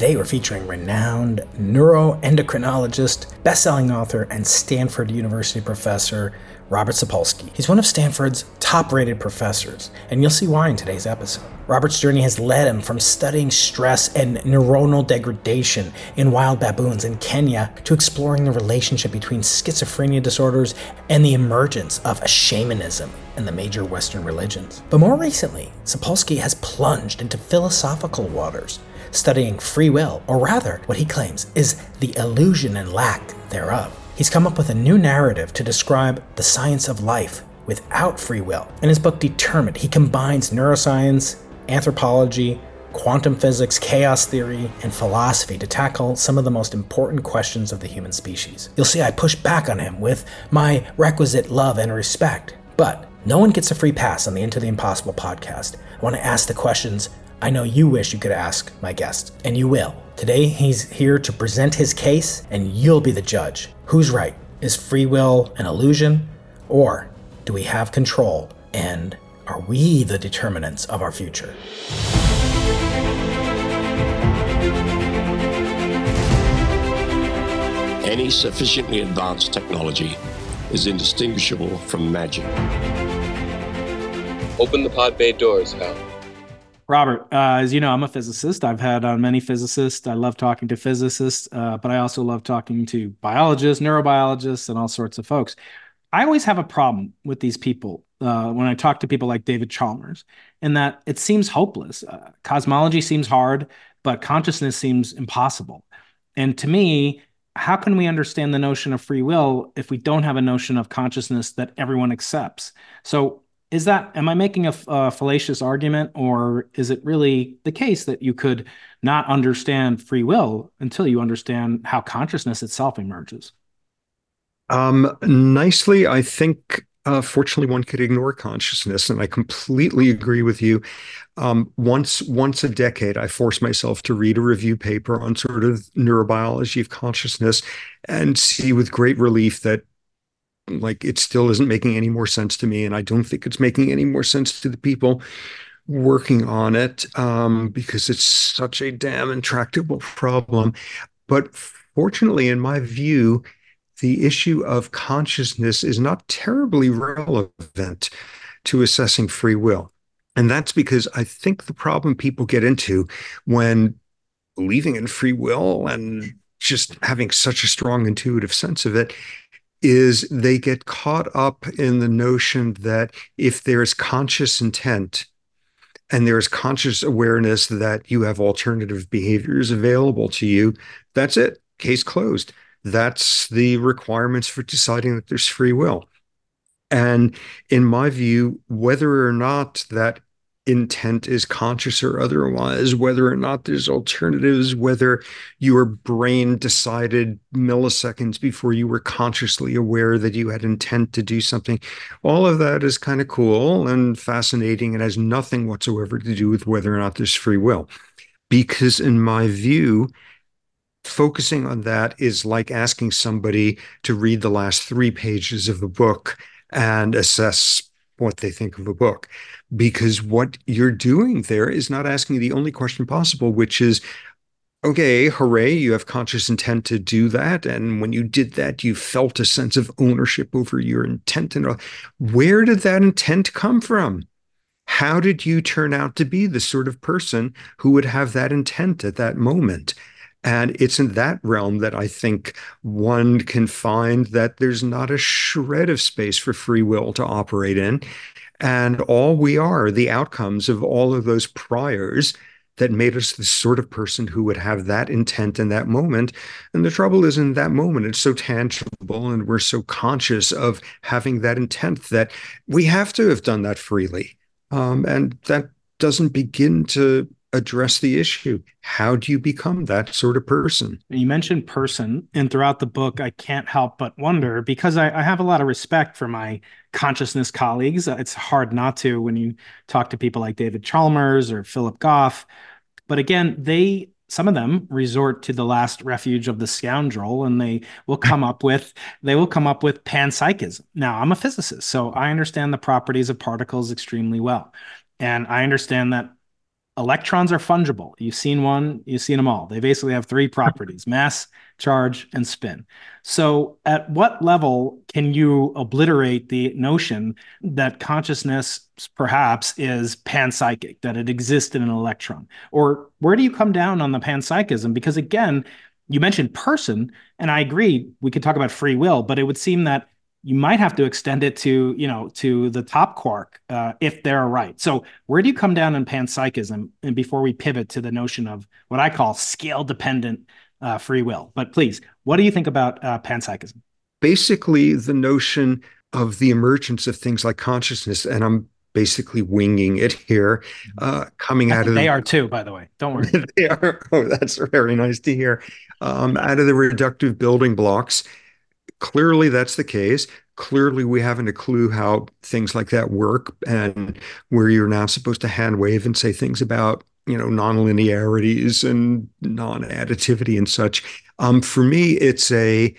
Today we're featuring renowned neuroendocrinologist, best-selling author, and Stanford University professor Robert Sapolsky. He's one of Stanford's top rated professors, and you'll see why in today's episode. Robert's journey has led him from studying stress and neuronal degradation in wild baboons in Kenya to exploring the relationship between schizophrenia disorders and the emergence of shamanism in the major Western religions. But more recently, Sapolsky has plunged into philosophical waters, studying free will, or rather, what he claims is the illusion and lack thereof. He's come up with a new narrative to describe the science of life without free will. In his book Determined, he combines neuroscience, anthropology, quantum physics, chaos theory, and philosophy to tackle some of the most important questions of the human species. You'll see I push back on him with my requisite love and respect. But no one gets a free pass on the Into the Impossible podcast. I want to ask the questions I know you wish you could ask my guest, and you will. Today, he's here to present his case, and you'll be the judge. Who's right? Is free will an illusion? Or do we have control? And are we the determinants of our future? Any sufficiently advanced technology is indistinguishable from magic. Open the pod bay doors, Hal. Robert, uh, as you know, I'm a physicist. I've had on uh, many physicists. I love talking to physicists, uh, but I also love talking to biologists, neurobiologists, and all sorts of folks. I always have a problem with these people uh, when I talk to people like David Chalmers, in that it seems hopeless. Uh, cosmology seems hard, but consciousness seems impossible. And to me, how can we understand the notion of free will if we don't have a notion of consciousness that everyone accepts? So is that am i making a, a, fallacious argument or is it really the case that you could not understand free will until you understand how consciousness itself emerges? Um, nicely i think uh, fortunately one could ignore consciousness and i completely agree with you. Um, once once a decade i force myself to read a review paper on sort of neurobiology of consciousness and see with great relief that like it still isn't making any more sense to me and i don't think it's making any more sense to the people working on it um, because it's such a damn intractable problem. But fortunately in my view the issue of consciousness is not terribly relevant to assessing free will. And that's because i think the problem people get into when believing in free will and just having such a strong intuitive sense of it is they get caught up in the notion that if there's conscious intent and there's conscious awareness that you have alternative behaviors available to you, that's it. Case closed. That's the requirements for deciding that there's free will. And in my view, whether or not that intent is conscious or otherwise, whether or not there's alternatives, whether your brain decided milliseconds before you were consciously aware that you had intent to do something. All of that is kind of cool and fascinating and has nothing whatsoever to do with whether or not there's free will. Because, in my view, focusing on that is like asking somebody to read the last three pages of a book and assess what they think of a book because what you're doing there is not asking the only question possible, which is, okay, hooray, you have conscious intent to do that. And when you did that, you felt a sense of ownership over your intent. And where did that intent come from? How did you turn out to be the sort of person who would have that intent at that moment? And it's in that realm that I think one can find that there's not a shred of space for free will to operate in. And all we are, the outcomes of all of those priors that made us the sort of person who would have that intent in that moment. And the trouble is, in that moment, it's so tangible and we're so conscious of having that intent that we have to have done that freely. Um, and that doesn't begin to address the issue. How do you become that sort of person? You mentioned person, and throughout the book, I can't help but wonder because I, I, have a lot of respect for my consciousness colleagues. Uh, it's hard not to when you talk to people like David Chalmers or Philip Goff. But again, they some of them resort to the last refuge of the scoundrel and they will come up with they will come up with panpsychism now i'm a physicist so i understand the properties of particles extremely well and i understand that electrons are fungible. You've seen one, you've seen them all. They basically have three properties mass, charge, and spin. So, at what level can you obliterate the notion that consciousness perhaps is panpsychic, that it exists in an electron? Or where do you come down on the panpsychism? Because again, you mentioned person, and I agree, we could talk about free will, but it would seem that you might have to extend it to you know to the top quark uh, if they're right. So where do you come down in panpsychism? And before we pivot to the notion of what I call scale dependent uh, free will, but please, what do you think about uh, panpsychism? Basically, the notion of the emergence of things like consciousness, and I'm basically winging it here, uh, coming out of they the, are too, by the way. Don't worry. they are. Oh, that's very nice to hear. Um, out of the reductive building blocks, clearly that's the case. Clearly, we haven't a clue how things like that work, and where you're now supposed to hand wave and say things about you know nonlinearities and non-additivity and such. Um, for me, it's a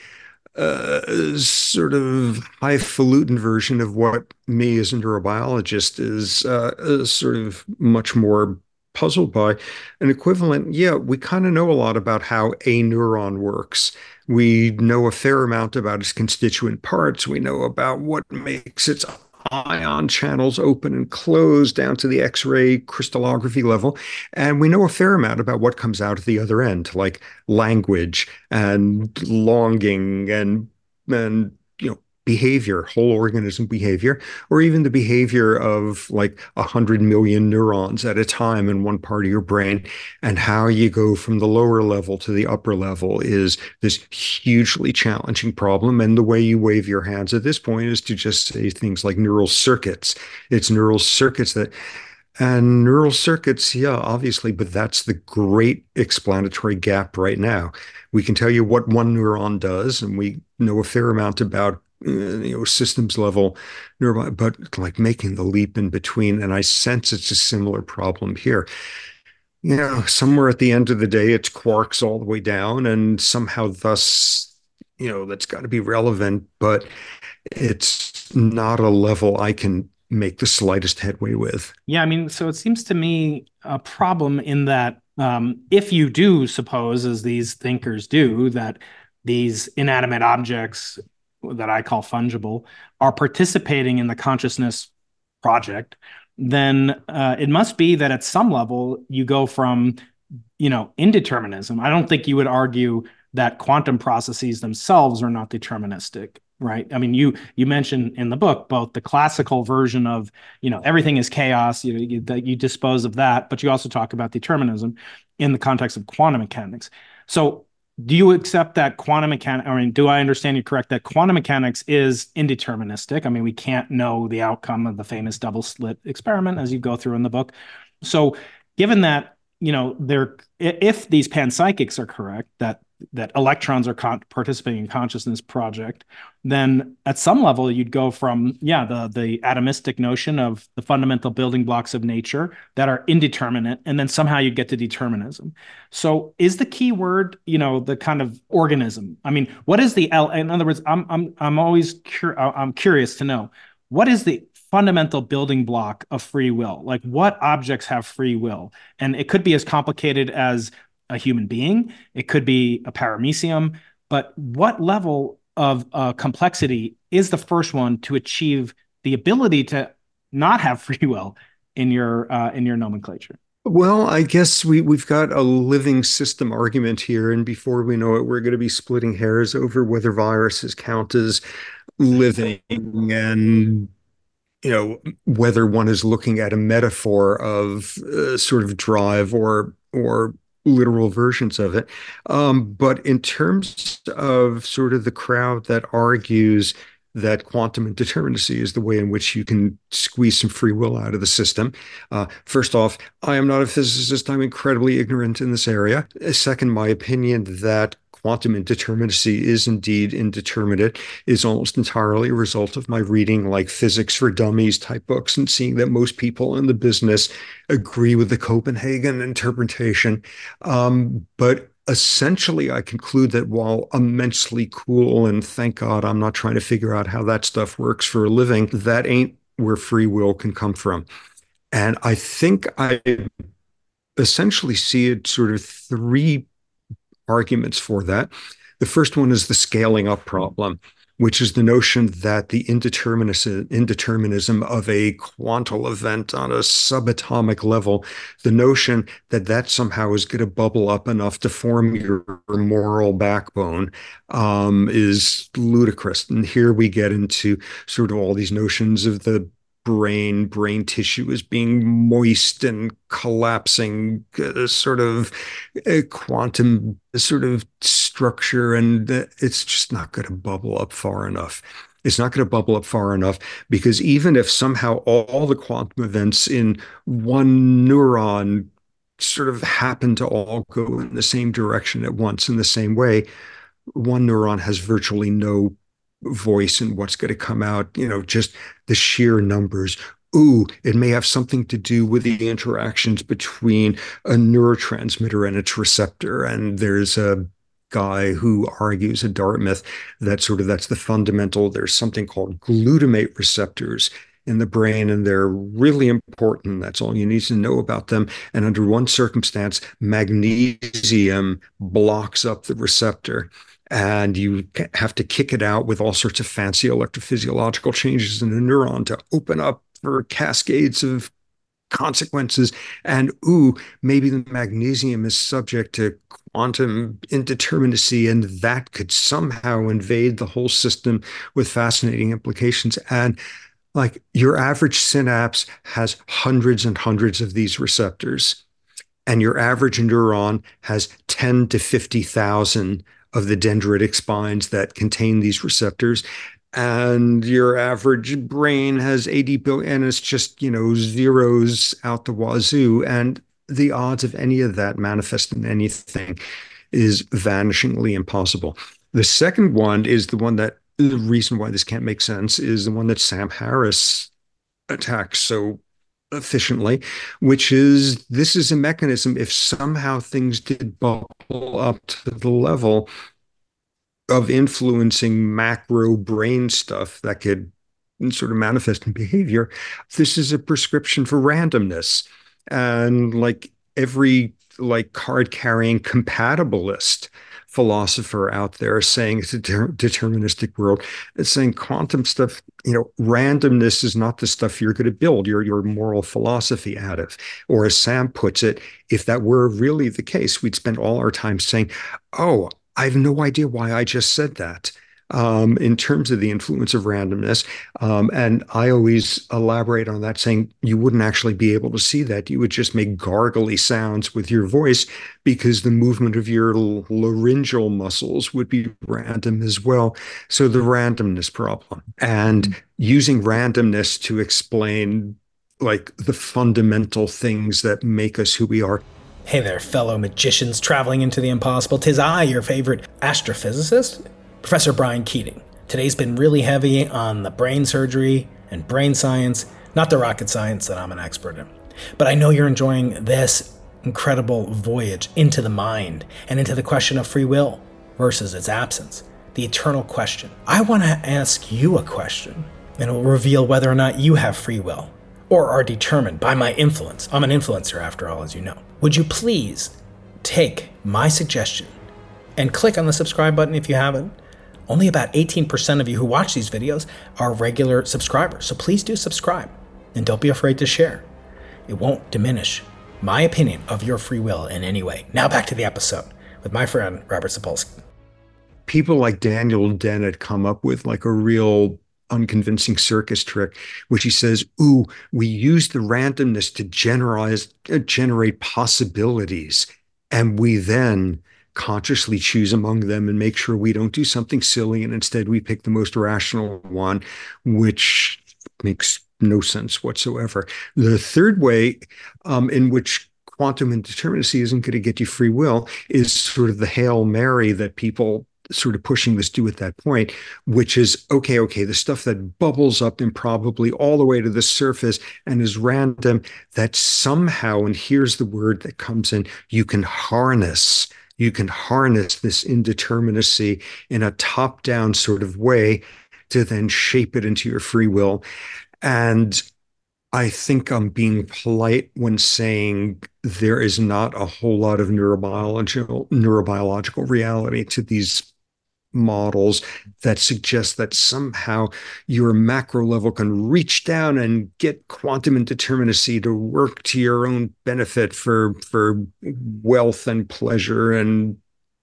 uh, sort of highfalutin version of what me as a neurobiologist is, uh, is sort of much more puzzled by. An equivalent, yeah, we kind of know a lot about how a neuron works. We know a fair amount about its constituent parts. We know about what makes its ion channels open and close down to the X-ray crystallography level. And we know a fair amount about what comes out at the other end, like language and longing and and behavior, whole organism behavior, or even the behavior of like a hundred million neurons at a time in one part of your brain. And how you go from the lower level to the upper level is this hugely challenging problem. And the way you wave your hands at this point is to just say things like neural circuits. It's neural circuits that and neural circuits, yeah, obviously, but that's the great explanatory gap right now. We can tell you what one neuron does, and we know a fair amount about you know systems level but like making the leap in between and i sense it's a similar problem here. You know somewhere at the end of the day it's quarks all the way down and somehow thus you know that's got to be relevant but it's not a level i can make the slightest headway with. Yeah i mean so it seems to me a problem in that um, if you do suppose as these thinkers do that these inanimate objects that I call fungible are participating in the consciousness project, then uh, it must be that at some level you go from, you know, indeterminism. I don't think you would argue that quantum processes themselves are not deterministic right i mean you you mentioned in the book both the classical version of you know everything is chaos you, you, you dispose of that but you also talk about determinism in the context of quantum mechanics so do you accept that quantum mechanics i mean do i understand you correct that quantum mechanics is indeterministic? I mean we can't know the outcome of the famous double slit experiment as you go through in the book. So given that you know there if these panpsychics are correct that that electrons are participating in consciousness project then at some level you'd go from yeah the the atomistic notion of the fundamental building blocks of nature that are indeterminate and then somehow you'd get to determinism. So is the key word you know the kind of organism? I mean what is the l in other words i'm i'm i'm always cur- i'm curious to know what is the fundamental building block of free will? Like what objects have free will? And it could be as complicated as a human being, it could be a paramecium, but what level of uh, complexity is the first one to achieve the ability to not have free will in your uh, in your nomenclature? Well, I guess we we've got a living system argument here, and before we know it, we're going to be splitting hairs over whether viruses count as living and you know whether one is looking at a metaphor of uh, sort of drive or or literal versions of it. Um, but in terms of sort of the crowd that argues that quantum indeterminacy is the way in which you can squeeze some free will out of the system. Uh, first off, I am not a physicist. I'm incredibly ignorant in this area. Second, my opinion that quantum indeterminacy is indeed indeterminate is almost entirely a result of my reading like physics for dummies type books and seeing that most people in the business agree with the Copenhagen interpretation. Um, but essentially, I conclude that while immensely cool, and thank God I'm not trying to figure out how that stuff works for a living, that ain't where free will can come from. And I think I essentially see it sort of three arguments for that. The first one is the scaling up problem which is the notion that the indeterminism, of a quantal event on a subatomic level, the notion that that somehow is going to bubble up enough to form your moral backbone um, is ludicrous. And here we get into sort of all these notions of the brain brain tissue is being moist and collapsing uh, sort of uh, quantum sort of structure and uh, it's just not going to bubble up far enough. It's not going to bubble up far enough because even if somehow all, all the quantum events in one neuron sort of happen to all go in the same direction at once in the same way one neuron has virtually no voice and what's going to come out, you know, just the sheer numbers. Ooh, it may have something to do with the interactions between a neurotransmitter and its receptor. And there's a guy who argues at Dartmouth that sort of that's the fundamental. There's something called glutamate receptors in the brain, and they're really important. That's all you need to know about them. And under one circumstance, magnesium blocks up the receptor and you have to kick it out with all sorts of fancy electrophysiological changes in the neuron to open up for cascades of consequences. And ooh, maybe the magnesium is subject to quantum indeterminacy, and that could somehow invade the whole system with fascinating implications. And like your average synapse has hundreds and hundreds of these receptors, and your average neuron has 10 to 50,000 of the dendritic spines that contain these receptors. And your average brain has 80 billion, and it's just, you know, zeros out the wazoo. And the odds of any of that manifesting anything is vanishingly impossible. The second one is the one that the reason why this can't make sense is the one that Sam Harris attacks so efficiently, which is this is a mechanism. If somehow things did bubble up to the level of influencing macro brain stuff that could sort of manifest in behavior, this is a prescription for randomness. And like every like card carrying compatibilist philosopher out there saying it's a de- deterministic world. It's saying quantum stuff, you know, randomness is not the stuff you're going to build your, your moral philosophy out of. Or as Sam puts it, if that were really the case, we'd spend all our time saying, oh, I have no idea why I just said that um, in terms of the influence of randomness. Um, and I always elaborate on that, saying you wouldn't actually be able to see that. You would just make gargly sounds with your voice because the movement of your laryngeal muscles would be random as well. So the randomness problem and using randomness to explain like the fundamental things that make us who we are Hey there, fellow magicians traveling into the impossible. Tis I, your favorite astrophysicist, Professor Brian Keating. Today's been really heavy on the brain surgery and brain science, not the rocket science that I'm an expert in. But I know you're enjoying this incredible voyage into the mind and into the question of free will versus its absence, the eternal question. I want to ask you a question, and it will reveal whether or not you have free will or are determined by my influence. I'm an influencer, after all, as you know. Would you please take my suggestion and click on the subscribe button if you haven't? Only about 18% of you who watch these videos are regular subscribers, so please do subscribe and don't be afraid to share. It won't diminish my opinion of your free will in any way. Now back to the episode with my friend Robert Sapolsky. People like Daniel Dennett come up with like a real unconvincing circus trick, which he says, "Ooh, we use the randomness to generalize, uh, generate possibilities, and we then." Consciously choose among them and make sure we don't do something silly and instead we pick the most rational one which makes no sense whatsoever the third way um, in which quantum indeterminacy isn't going to get you free will is sort of the hail mary that people sort of pushing this do at that point, which is okay, okay, the stuff that bubbles up improbably all the way to the surface and is random, that somehow, and here's the word that comes in, you can harness. You can harness this indeterminacy in a top down sort of way to then shape it into your free will. And I think I'm being polite when saying there is not a whole lot of neurobiological neurobiological reality to these models that suggest that somehow your macro level can reach down and get quantum indeterminacy to work to your own benefit for for wealth and pleasure and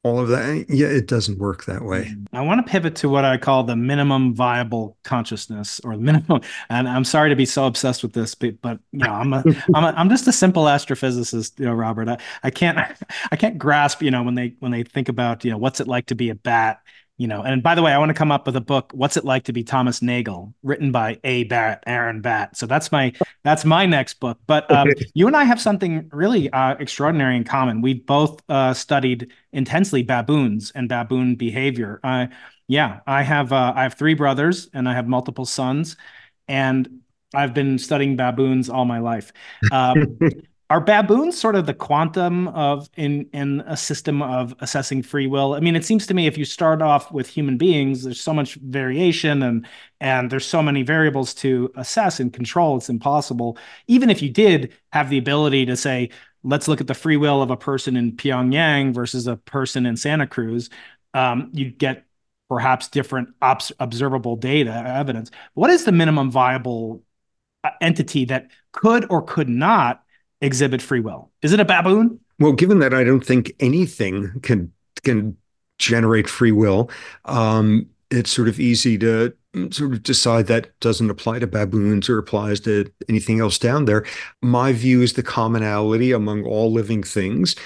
all of that. Yeah, it doesn't work that way. I want to pivot to what I call the minimum viable consciousness or minimum. And I'm sorry to be so obsessed with this, but, but you know, I'm a, I'm a, I'm just a simple astrophysicist, you know, Robert. I, I can't I can't grasp, you know, when they when they think about, you know, what's it like to be a bat you know and by the way i want to come up with a book what's it like to be thomas nagel written by a. Barrett, aaron batt. So that's my that's my next book. But um, you and i have something really uh, extraordinary in common. We've both uh, studied intensely baboons and baboon behavior. Uh, yeah i have uh, i have three brothers and i have multiple sons and i've been studying baboons all my life. Um, are baboons sort of the quantum of in in a system of assessing free will? I mean it seems to me if you start off with human beings there's so much variation and and there's so many variables to assess and control it's impossible. Even if you did have the ability to say let's look at the free will of a person in pyongyang versus a person in santa cruz um, you'd get perhaps different obs- observable data evidence. What is the minimum viable uh, entity that could or could not exhibit free will? Is it a baboon? Well, given that I don't think anything can can generate free will, um, it's sort of easy to sort of decide that doesn't apply to baboons or applies to anything else down there. My view is the commonality among all living things,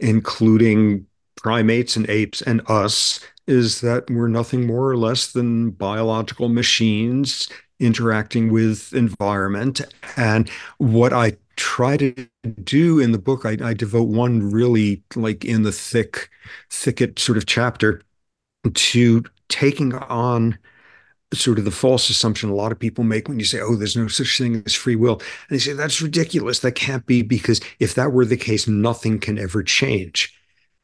including primates and apes and us, is that we're nothing more or less than biological machines interacting with environment. And what I try to do in the book, I, I devote one really like in the thick, thicket sort of chapter to taking on sort of the false assumption a lot of people make when you say, oh, there's no such thing as free will. And they say, that's ridiculous. That can't be because if that were the case, nothing can ever change.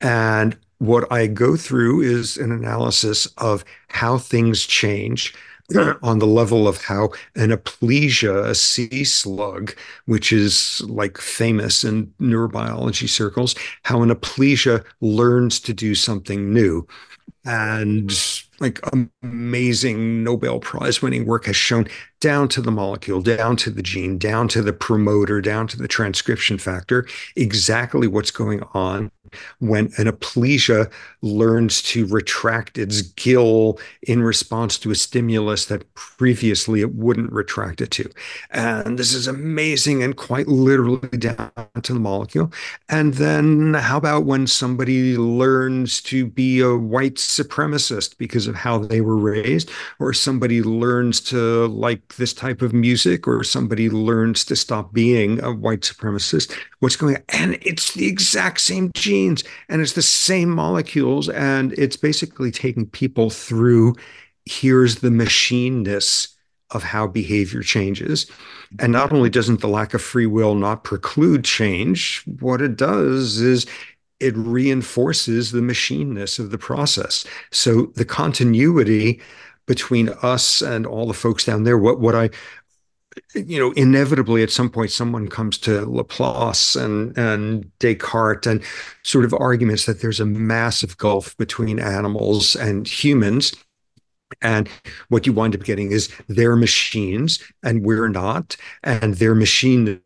And what I go through is an analysis of how things change on the level of how an aplysia, a sea slug, which is like famous in neurobiology circles, how an aplysia learns to do something new. And like amazing Nobel Prize winning work has shown down to the molecule, down to the gene, down to the promoter, down to the transcription factor, exactly what's going on when an aplysia learns to retract its gill in response to a stimulus that previously it wouldn't retract it to. And this is amazing and quite literally down to the molecule. And then how about when somebody learns to be a white supremacist because of how they were raised, or somebody learns to like this type of music or somebody learns to stop being a white supremacist what's going on? And it's the exact same genes and it's the same molecules and it's basically taking people through here's the machineness of how behavior changes. And not only doesn't the lack of free will not preclude change what it does is it reinforces the machineness of the process. So the continuity between us and all the folks down there. What what I you know, inevitably at some point someone comes to Laplace and and Descartes and sort of arguments that there's a massive gulf between animals and humans and what you wind up getting is their machines and we're not. And their machine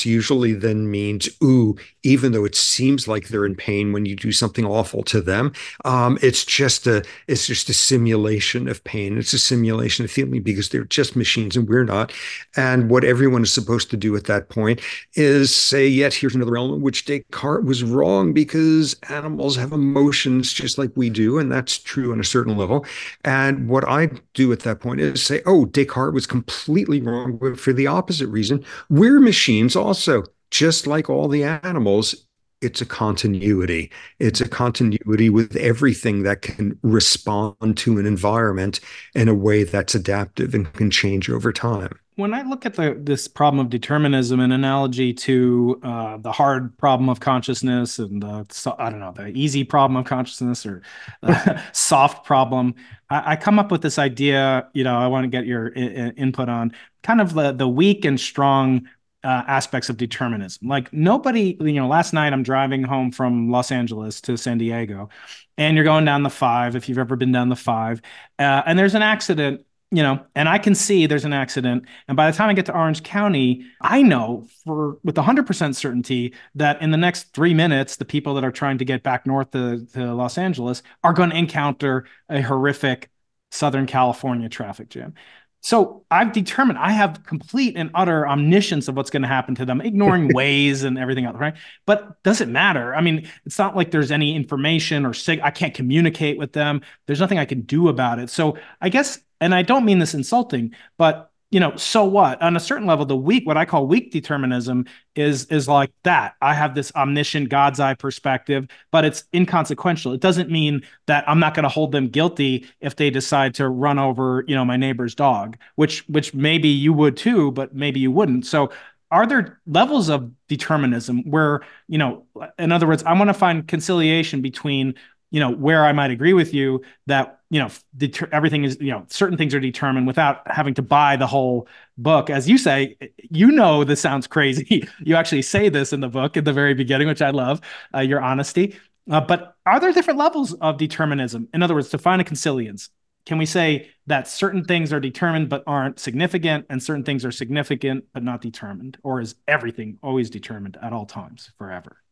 usually then means, ooh, even though it seems like they're in pain when you do something awful to them, um, it's just a it's just a simulation of pain. It's a simulation of feeling because they're just machines and we're not. And what everyone is supposed to do at that point is say, yet here's another element which Descartes was wrong because animals have emotions just like we do, and that's true on a certain level. And what I do at that point is say, oh, Descartes was completely wrong but for the opposite reason. We're machines also, just like all the animals. It's a continuity. It's a continuity with everything that can respond to an environment in a way that's adaptive and can change over time. When I look at the this problem of determinism, an analogy to uh, the hard problem of consciousness and the I don't know the easy problem of consciousness or the soft problem, I, I, come up with this idea. You know, I want to get your input on kind of the the weak and strong uh, aspects of determinism. Like nobody, you know, last night I'm driving home from Los Angeles to San Diego, and you're going down the five. If you've ever been down the five, uh, and there's an accident you know, and I can see there's an accident. And by the time I get to Orange County, I know for with 100% certainty that in the next three minutes, the people that are trying to get back north to, to Los Angeles are going to encounter a horrific Southern California traffic jam. So I've determined I have complete and utter omniscience of what's going to happen to them, ignoring Waze and everything else, right? But does it matter? I mean, it's not like there's any information or sig- I can't communicate with them. There's nothing I can do about it. So I guess and I don't mean this insulting, but you know, so what? On a certain level, the weak, what I call weak determinism, is is like that. I have this omniscient God's eye perspective, but it's inconsequential. It doesn't mean that I'm not going to hold them guilty if they decide to run over, you know, my neighbor's dog, which which maybe you would too, but maybe you wouldn't. So are there levels of determinism where you know in other words i want to find conciliation between you know where i might agree with you that you know deter- everything is you know certain things are determined without having to buy the whole book. As you say you know this sounds crazy. You actually say this in the book at the very beginning which i love uh, your honesty. Uh, but are there different levels of determinism? In other words to find a consilience. Can we say that certain things are determined but aren't significant and certain things are significant but not determined? Or is everything always determined at all times forever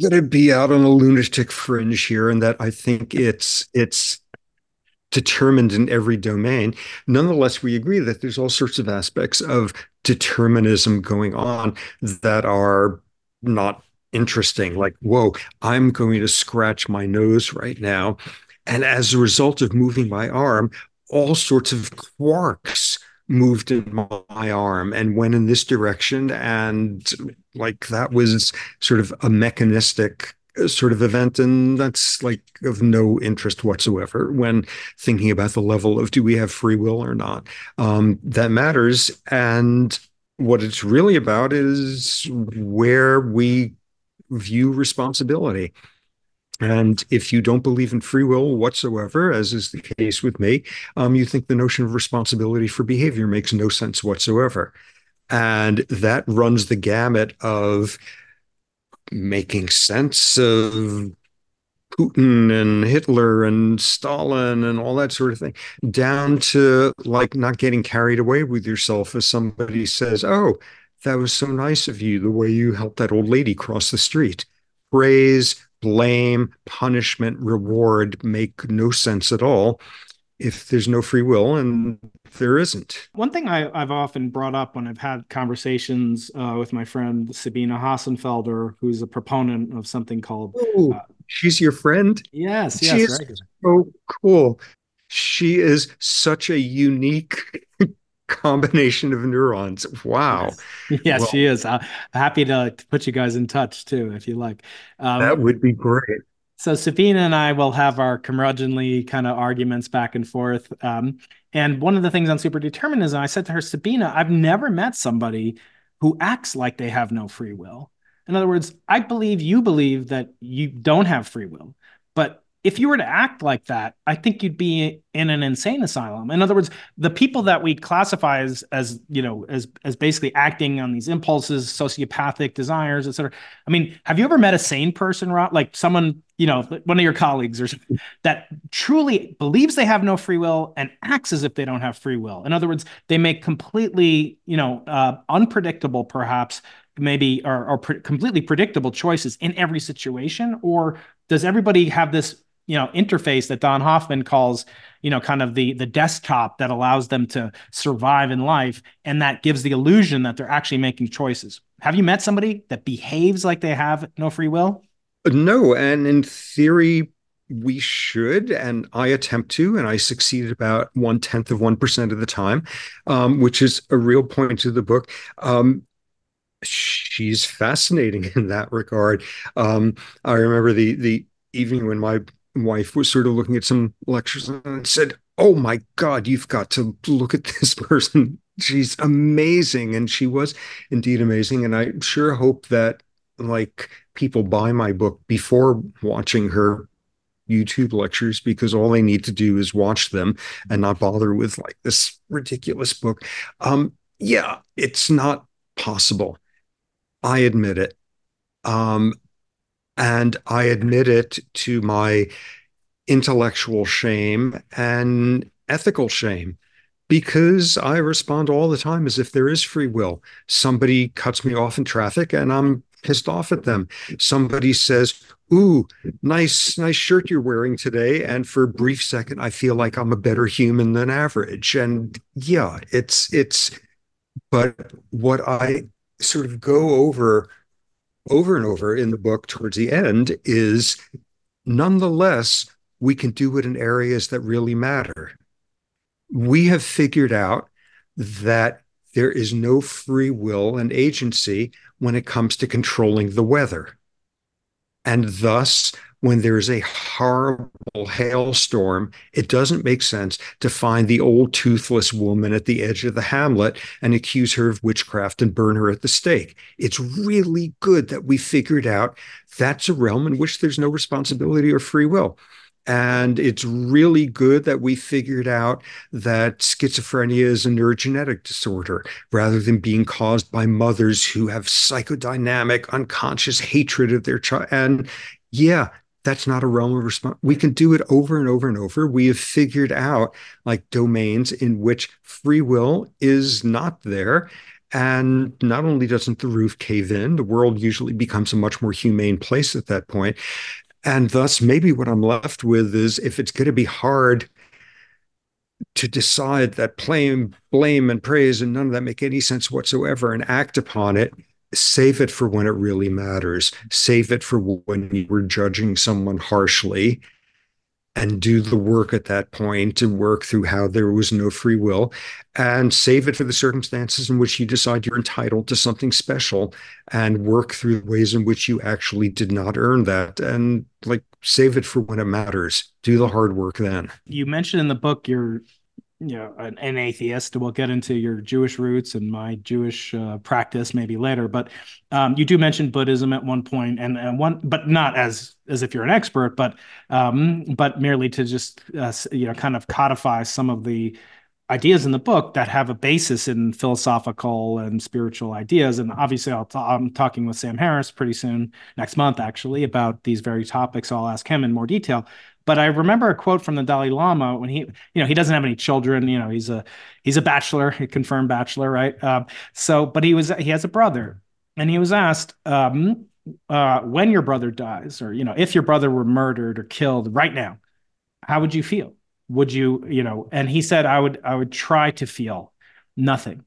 going to be out on a lunatic fringe here, and that I think it's it's determined in every domain. Nonetheless, we agree that there's all sorts of aspects of determinism going on that are not interesting. Like, whoa, I'm going to scratch my nose right now. And as a result of moving my arm, all sorts of quarks moved in my arm and went in this direction. And like that was sort of a mechanistic uh, sort of event. And that's like of no interest whatsoever when thinking about the level of do we have free will or not. Um, that matters. And what it's really about is where we view responsibility. And if you don't believe in free will whatsoever, as is the case with me, um, you think the notion of responsibility for behavior makes no sense whatsoever. And that runs the gamut of making sense of Putin and Hitler and Stalin and all that sort of thing, down to like not getting carried away with yourself as somebody says, Oh, that was so nice of you, the way you helped that old lady cross the street. Praise, blame, punishment, reward make no sense at all if there's no free will and there isn't. One thing I, have often brought up when I've had conversations uh, with my friend Sabine Hossenfelder, who's a proponent of something called. Oh, uh, she's your friend? Yes, yes. She right. so cool. She is such a unique combination of neurons. Wow. Yes, yes well, she is. Uh, happy to, to, put you guys in touch too, if you like. Um, that would be great. So Sabine and I will have our curmudgeonly kind of arguments back and forth. Um, and one of the things on super determinism, I said to her, Sabine, I've never met somebody who acts like they have no free will. In other words, I believe you believe that you don't have free will, but if you were to act like that, I think you'd be in an insane asylum. In other words, the people that we classify as, as you know, as as basically acting on these impulses, sociopathic desires, etc. I mean, have you ever met a sane person, Rob? Like someone, you know, one of your colleagues or something, that truly believes they have no free will and acts as if they don't have free will. In other words, they make completely, you know, uh, unpredictable, perhaps maybe or, or pre- completely predictable choices in every situation or does everybody have this you know interface that Don Hoffman calls you know kind of the the desktop that allows them to survive in life and that gives the illusion that they're actually making choices. Have you met somebody that behaves like they have no free will? No, and in theory we should, and I attempt to, and I succeed about one tenth of one percent of the time, um, which is a real point to the book. Um, she's fascinating in that regard. Um, I remember the the evening when my wife was sort of looking at some lectures and said, "Oh my God, you've got to look at this person she's amazing, and she was indeed amazing. And I sure hope that like people buy my book before watching her YouTube lectures because all they need to do is watch them and not bother with like this ridiculous book. Um, yeah, it's not possible. I admit it. Um, and I admit it to my intellectual shame and ethical shame because I respond all the time as if there is free will. Somebody cuts me off in traffic and I'm pissed off at them. Somebody says, Ooh, nice, nice shirt you're wearing today. And for a brief second, I feel like I'm a better human than average. And yeah, it's, it's, but what I sort of go over over and over in the book towards the end is nonetheless, we can do it in areas that really matter. We have figured out that there is no free will and agency when it comes to controlling the weather. And thus, when there's a horrible hailstorm, it doesn't make sense to find the old toothless woman at the edge of the hamlet and accuse her of witchcraft and burn her at the stake. It's really good that we figured out that's a realm in which there's no responsibility or free will. And it's really good that we figured out that schizophrenia is a neurogenetic disorder rather than being caused by mothers who have psychodynamic, unconscious hatred of their child. And yeah, that's not a realm of response. We can do it over and over and over. We have figured out like domains in which free will is not there. And not only doesn't the roof cave in, the world usually becomes a much more humane place at that point. And thus, maybe what I'm left with is if it's going to be hard to decide that blame, blame and praise and none of that make any sense whatsoever and act upon it, save it for when it really matters. Save it for when you were judging someone harshly and do the work at that point to work through how there was no free will. And save it for the circumstances in which you decide you're entitled to something special and work through the ways in which you actually did not earn that. And like save it for when it matters. Do the hard work then. You mentioned in the book your you know an, an, atheist. We'll get into your jewish roots and my jewish uh, practice maybe later but um, you do mention buddhism at one point and, and one but not as as if you're an expert but um, but merely to just uh, you know kind of codify some of the ideas in the book that have a basis in philosophical and spiritual ideas. And obviously i am talking with sam harris pretty soon next month actually about these very topics. I'll ask him in more detail but I remember a quote from the Dalai Lama when he, you know, he doesn't have any children. You know, he's a he's a bachelor, a confirmed bachelor, right? Um, so, but he was he has a brother, and he was asked um, uh, when your brother dies, or you know, if your brother were murdered or killed right now, how would you feel? Would you, you know? And he said, I would I would try to feel nothing.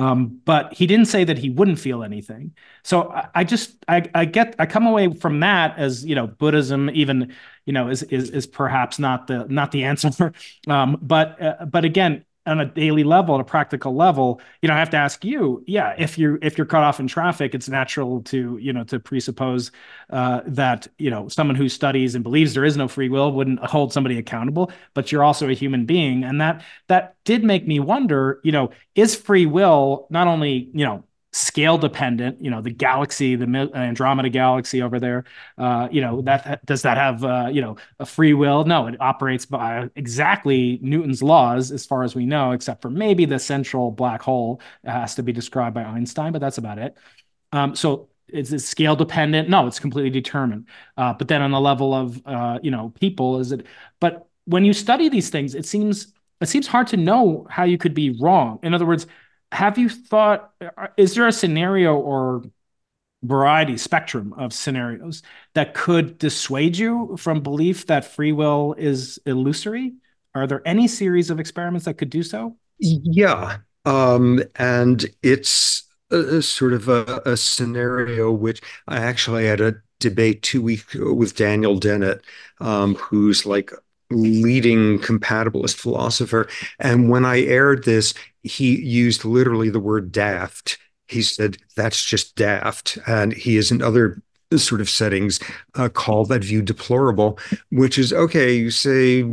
Um, but he didn't say that he wouldn't feel anything. So I, I just I, I, get I come away from that as you know Buddhism even you know is is is perhaps not the not the answer. um, but uh, but again on a daily level, on a practical level, you know, I have to ask you, yeah, if you're if you're cut off in traffic, it's natural to you know to presuppose uh, that you know someone who studies and believes there is no free will wouldn't hold somebody accountable. But you're also a human being, and that that did make me wonder, you know, is free will not only you know scale dependent you know the galaxy the andromeda galaxy over there uh, you know that does that have uh, you know a free will? No it operates by exactly newton's laws as far as we know except for maybe the central black hole has to be described by einstein but that's about it. Um, so is it scale dependent? No it's completely determined. Uh, but then on the level of uh, you know people is it but when you study these things it seems it seems hard to know how you could be wrong. In other words have you thought is there a scenario or variety spectrum of scenarios that could dissuade you from belief that free will is illusory are there any series of experiments that could do so yeah um, and it's a, a sort of a, a, scenario which i actually had a debate two weeks with daniel dennett um, who's like leading compatibilist philosopher. And when I aired this, he used literally the word daft. He said, that's just daft. And he is in other sort of settings uh, that view deplorable, which is okay, you say,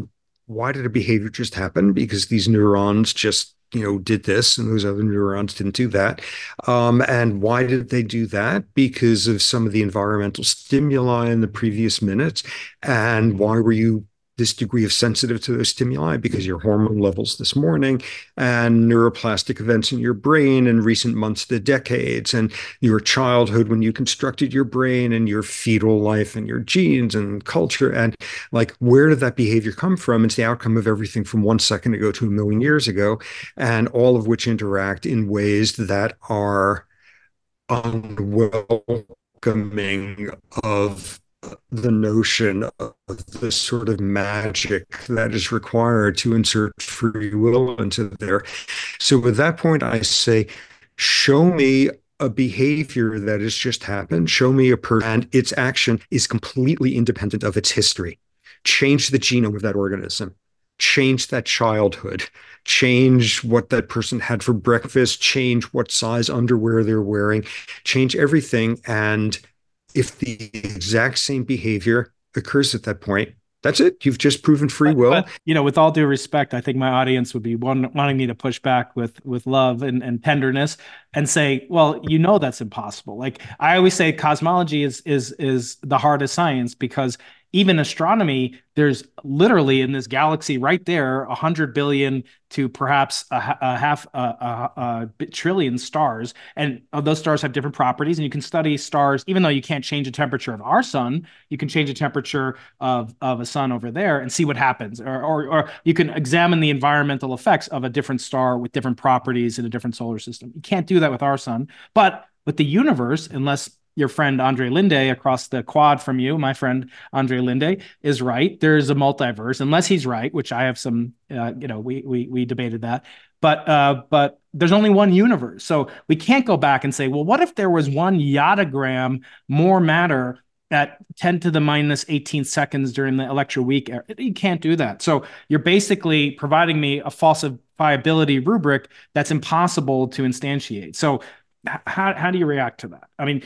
why did a behavior just happen? Because these neurons just you know, did this and those other neurons didn't do that. Um, and why did they do that? Because of some of the environmental stimuli in the previous minutes. And why were you this degree of sensitive to those stimuli because your hormone levels this morning and neuroplastic events in your brain in recent months to decades and your childhood when you constructed your brain and your fetal life and your genes and culture. And like where did that behavior come from? It's the outcome of everything from one second ago to a million years ago and all of which interact in ways that are unwelcoming of the notion of the sort of magic that is required to insert free will into there. So at that point, I say, show me a behavior that has just happened, show me a person, and its action is completely independent of its history. Change the genome of that organism, change that childhood, change what that person had for breakfast, change what size underwear they're wearing, change everything. And if the exact same behavior occurs at that point, that's it. You've just proven free will. But, you know, with all due respect, I think my audience would be one, wanting me to push back with with love and, and tenderness and say, well, you know that's impossible. Like I always say, cosmology is is is the hardest science because even astronomy, there's literally in this galaxy right there, 100 billion to perhaps a, a half a, a, a, trillion stars. And uh, those stars have different properties. And you can study stars, even though you can't change the temperature of our sun, you can change the temperature of, of a sun over there and see what happens. Or, or, or you can examine the environmental effects of a different star with different properties in a different solar system. You can't do that with our sun. But with the universe, unless your friend Andre Linde across the quad from you, my friend Andre Linde, is right. There's a multiverse, unless he's right, which I have some, uh, you know, we we we debated that. But uh, but there's only one universe, so we can't go back and say, well, what if there was one yottagram more matter at 10 to the minus 18 seconds during the electroweak era. You can't do that. So you're basically providing me a falsifiability rubric that's impossible to instantiate. So how how do you react to that? I mean,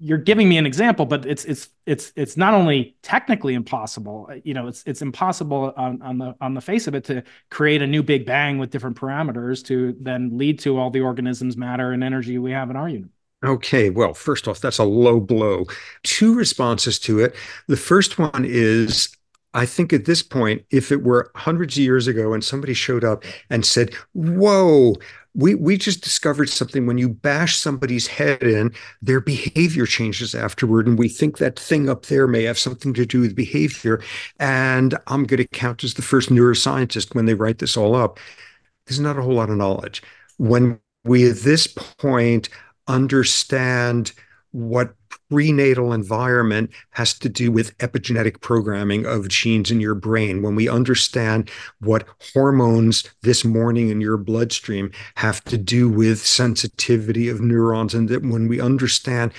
you're giving me an example, but it's it's it's it's not only technically impossible. You know, it's it's impossible on, on the on the face of it to create a new Big Bang with different parameters to then lead to all the organisms, matter, and energy we have in our universe. Okay, well, first off, that's a low blow. Two responses to it. The first one is I think at this point, if it were hundreds of years ago and somebody showed up and said, Whoa, we we just discovered something. When you bash somebody's head in their behavior changes afterward and we think that thing up there may have something to do with behavior. And i'm going to count as the first neuroscientist when they write this all up. There's not a whole lot of knowledge. When we at this point understand what prenatal environment has to do with epigenetic programming of genes in your brain. When we understand what hormones this morning in your bloodstream have to do with sensitivity of neurons, and that when we understand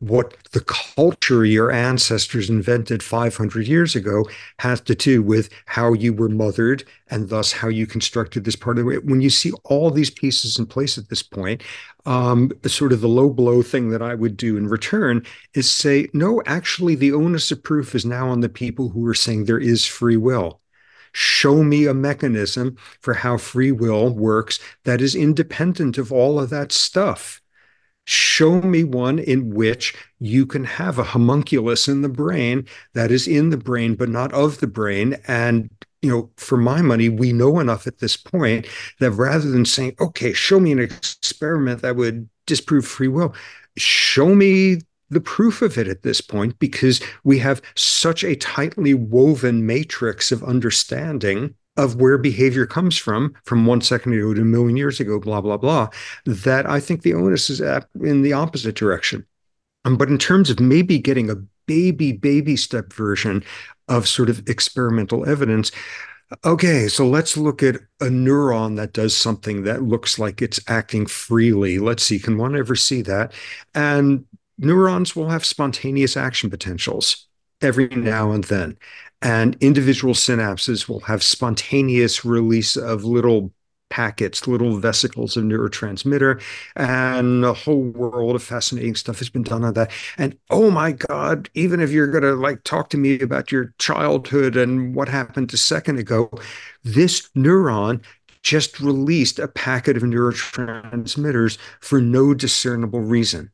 what the culture your ancestors invented 500 years ago has to do with how you were mothered and thus how you constructed this part of it. When you see all these pieces in place at this point, um, sort of the low blow thing that I would do in return is say, no, actually, the onus of proof is now on the people who are saying there is free will. Show me a mechanism for how free will works that is independent of all of that stuff show me one in which you can have a homunculus in the brain that is in the brain but not of the brain. And you know for my money we know enough at this point that rather than saying okay show me an experiment that would disprove free will show me the proof of it at this point because we have such a tightly woven matrix of understanding of where behavior comes from, from one second ago to a million years ago, blah, blah, blah, that I think the onus is in the opposite direction. Um, but in terms of maybe getting a baby, baby step version of sort of experimental evidence, okay, so let's look at a neuron that does something that looks like it's acting freely. Let's see, can one ever see that? And neurons will have spontaneous action potentials every now and then and individual synapses will have spontaneous release of little packets, little vesicles of neurotransmitter, and a whole world of fascinating stuff has been done on that. And oh my God, even if you're going to like talk to me about your childhood and what happened a second ago, this neuron just released a packet of neurotransmitters for no discernible reason.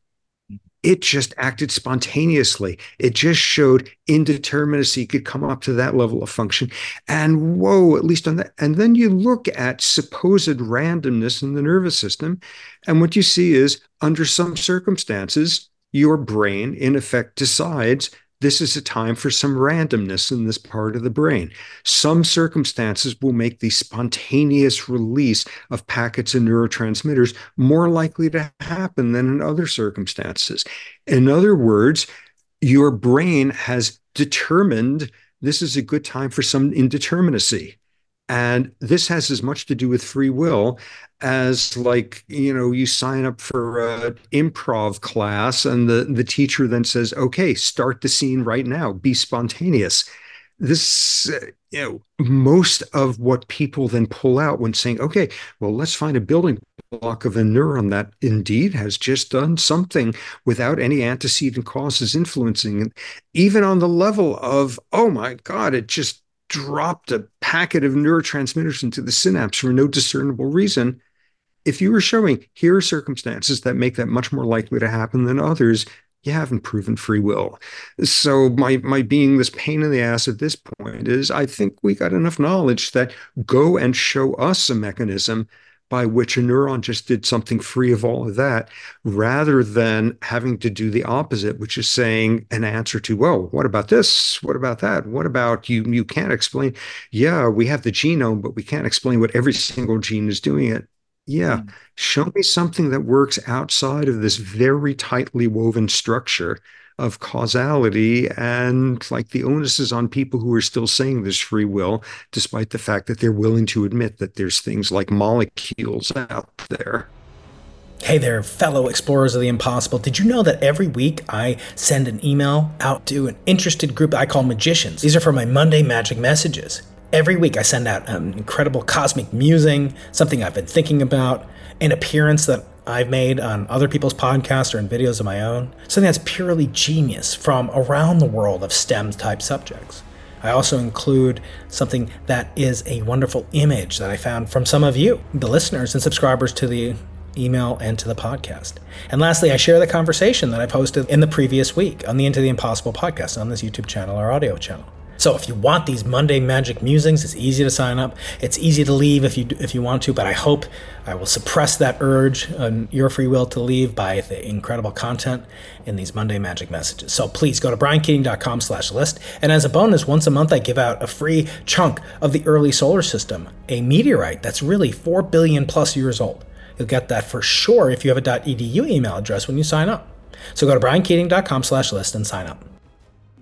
It just acted spontaneously. It just showed indeterminacy could come up to that level of function. And whoa, at least on that. And then you look at supposed randomness in the nervous system. And what you see is under some circumstances, your brain, in effect, decides this is a time for some randomness in this part of the brain. Some circumstances will make the spontaneous release of packets of neurotransmitters more likely to happen than in other circumstances. In other words, your brain has determined this is a good time for some indeterminacy. And this has as much to do with free will as like, you know, you sign up for an improv class and the, the teacher then says, okay, start the scene right now, be spontaneous. This, uh, you know, most of what people then pull out when saying, okay, well, let's find a building block of a neuron that indeed has just done something without any antecedent causes influencing it, even on the level of, oh my God, it just dropped a packet of neurotransmitters into the synapse for no discernible reason. If you were showing here are circumstances that make that much more likely to happen than others, you haven't proven free will. So my my being this pain in the ass at this point is I think we got enough knowledge that go and show us a mechanism by which a neuron just did something free of all of that, rather than having to do the opposite, which is saying an answer to, well, what about this? What about that? What about you? You can't explain. Yeah, we have the genome, but we can't explain what every single gene is doing it. Yeah, mm. show me something that works outside of this very tightly woven structure of causality and like the onus is on people who are still saying there's free will despite the fact that they're willing to admit that there's things like molecules out there Hey there, fellow explorers of the impossible. Did you know that every week I send an email out to an interested group I call magicians? These are for my Monday magic messages. Every week I send out an incredible cosmic musing, something I've been thinking about, an appearance that I've made on other people's podcasts or in videos of my own, something that's purely genius from around the world of STEM type subjects. I also include something that is a wonderful image that I found from some of you, the listeners and subscribers to the email and to the podcast. And lastly, I share the conversation that I posted in the previous week on the Into the Impossible podcast on this YouTube channel or audio channel. So if you want these Monday Magic Musings, it's easy to sign up. It's easy to leave if you if you want to, but I hope I will suppress that urge on your free will to leave by the incredible content in these Monday Magic messages. So please go to briankeating.com slash list. And as a bonus, once a month I give out a free chunk of the early solar system, a meteorite that's really four billion plus years old. You'll get that for sure if you have a .edu email address when you sign up. So go to briankeating.com slash list and sign up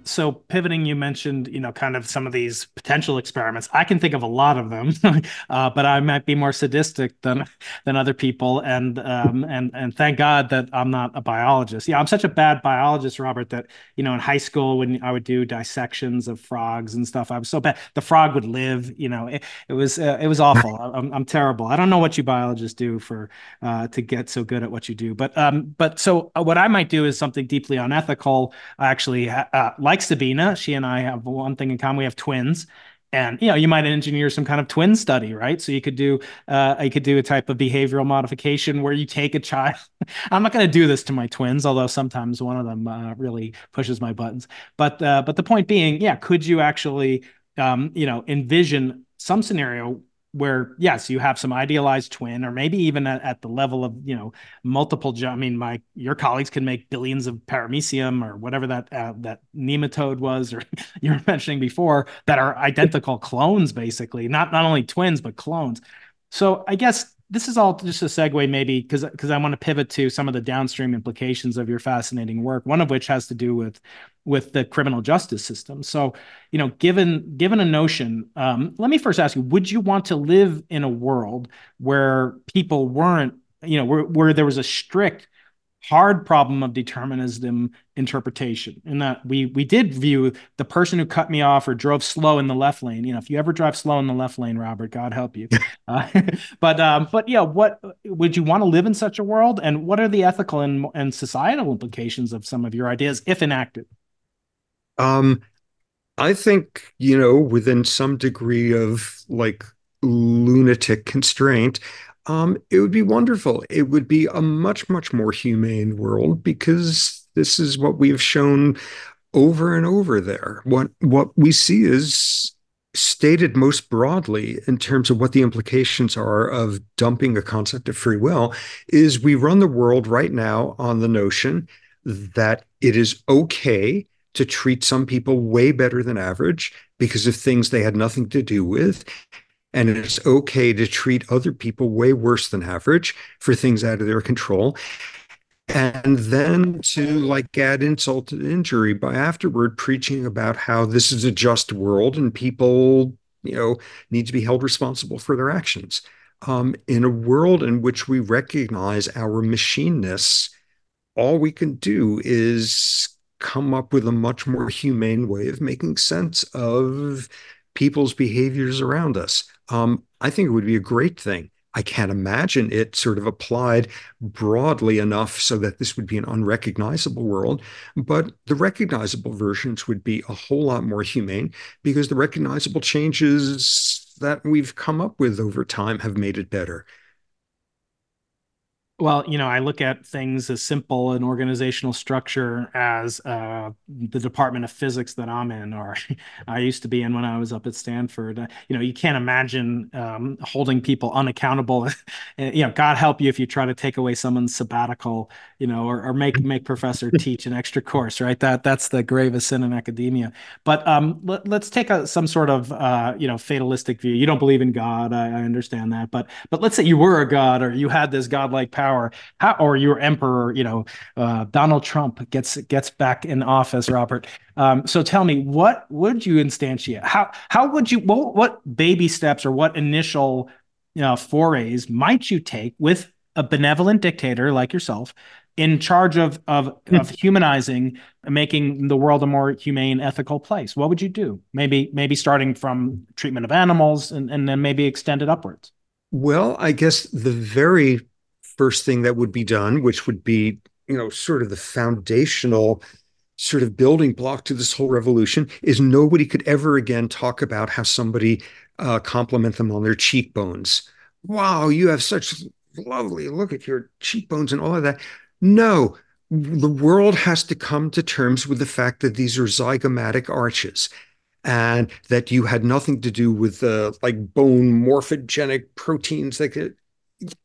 so pivoting you mentioned you know kind of some of these potential experiments. I can think of a lot of them uh, but i might be more sadistic than than other people. And um, and and thank god that i'm not a biologist. Yeah i'm such a bad biologist robert that you know in high school when i would do dissections of frogs and stuff i was so bad. The frog would live you know it, it was uh, it was awful. I'm, I'm terrible. I don't know what you biologists do for uh, to get so good at what you do. But um but so uh, what i might do is something deeply unethical. I actually uh, like Sabine. She and I have one thing in common. We have twins. And you know, you might engineer some kind of twin study, right? So you could do, uh, you could do a type of behavioral modification where you take a child. I'm not going to do this to my twins, although sometimes one of them uh, really pushes my buttons. But uh, but the point being, yeah, could you actually, um, you know, envision some scenario where yes you have some idealized twin or maybe even at, at the level of you know multiple i mean my your colleagues can make billions of paramecium or whatever that uh, that nematode was or you were mentioning before that are identical clones basically. Not not only twins but clones. So i guess this is all just a segue maybe because because I want to pivot to some of the downstream implications of your fascinating work one of which has to do with with the criminal justice system. So you know given given a notion um, let me first ask you would you want to live in a world where people weren't you know where, where there was a strict hard problem of determinism interpretation in that we we did view the person who cut me off or drove slow in the left lane. You know if you ever drive slow in the left lane robert god help you. Uh, but um but yeah what would you want to live in such a world? And what are the ethical and, and societal implications of some of your ideas if enacted? Um i think you know within some degree of like lunatic constraint, um, it would be wonderful. It would be a much, much more humane world because this is what we have shown over and over there. What what we see is stated most broadly in terms of what the implications are of dumping a concept of free will is we run the world right now on the notion that it is okay to treat some people way better than average because of things they had nothing to do with and it's okay to treat other people way worse than average for things out of their control. And then to like add insult to injury by afterward preaching about how this is a just world and people you know need to be held responsible for their actions. Um, in a world in which we recognize our machineness all we can do is come up with a much more humane way of making sense of people's behaviors around us um, i think it would be a great thing I can't imagine it sort of applied broadly enough so that this would be an unrecognizable world. But the recognizable versions would be a whole lot more humane because the recognizable changes that we've come up with over time have made it better. Well, you know, I look at things as simple an organizational structure as uh, the Department of Physics that I'm in, or I used to be in when I was up at Stanford. Uh, you know, you can't imagine um, holding people unaccountable. you know, God help you if you try to take away someone's sabbatical, you know, or, or make make professor teach an extra course, right? That that's the gravest sin in academia. But um, let, us take a, some sort of uh, you know fatalistic view. You don't believe in God, I, I understand that, but but let's say you were a god or you had this godlike power power, how, or your emperor, you know, uh, Donald Trump gets gets back in office, Robert. Um, so tell me, what would you instantiate? How how would you what, what baby steps or what initial you know, forays might you take with a benevolent dictator like yourself in charge of of, hmm. of humanizing making the world a more humane ethical place what would you do maybe maybe starting from treatment of animals and, and then maybe extend it upwards well i guess the very first thing that would be done, which would be, you know, sort of the foundational sort of building block to this whole revolution, is nobody could ever again talk about how somebody uh, compliment them on their cheekbones. Wow, you have such lovely look at your cheekbones and all of that. No, the world has to come to terms with the fact that these are zygomatic arches and that you had nothing to do with uh, like bone morphogenic proteins that could,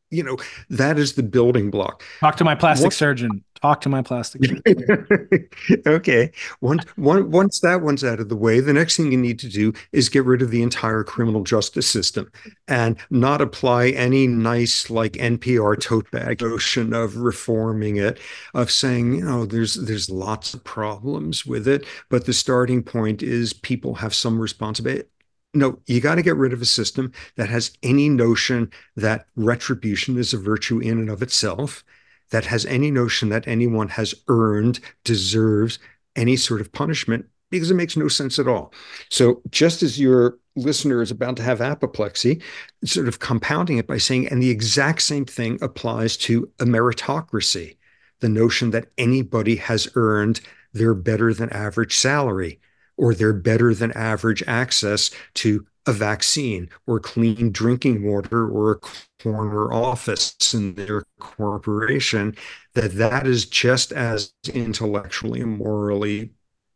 you know that is the building block. Talk to my plastic what, surgeon. Talk to my plastic surgeon. Okay. Once, one, once that one's out of the way the next thing you need to do is get rid of the entire criminal justice system and not apply any nice like npr tote bag notion of reforming it of saying you know there's there's lots of problems with it but the starting point is people have some responsibility no, you got to get rid of a system that has any notion that retribution is a virtue in and of itself, that has any notion that anyone has earned, deserves any sort of punishment, because it makes no sense at all. So, just as your listener is about to have apoplexy, sort of compounding it by saying, and the exact same thing applies to a meritocracy the notion that anybody has earned their better than average salary or their better than average access to a vaccine or clean drinking water or a corner office in their corporation that that is just as intellectually and morally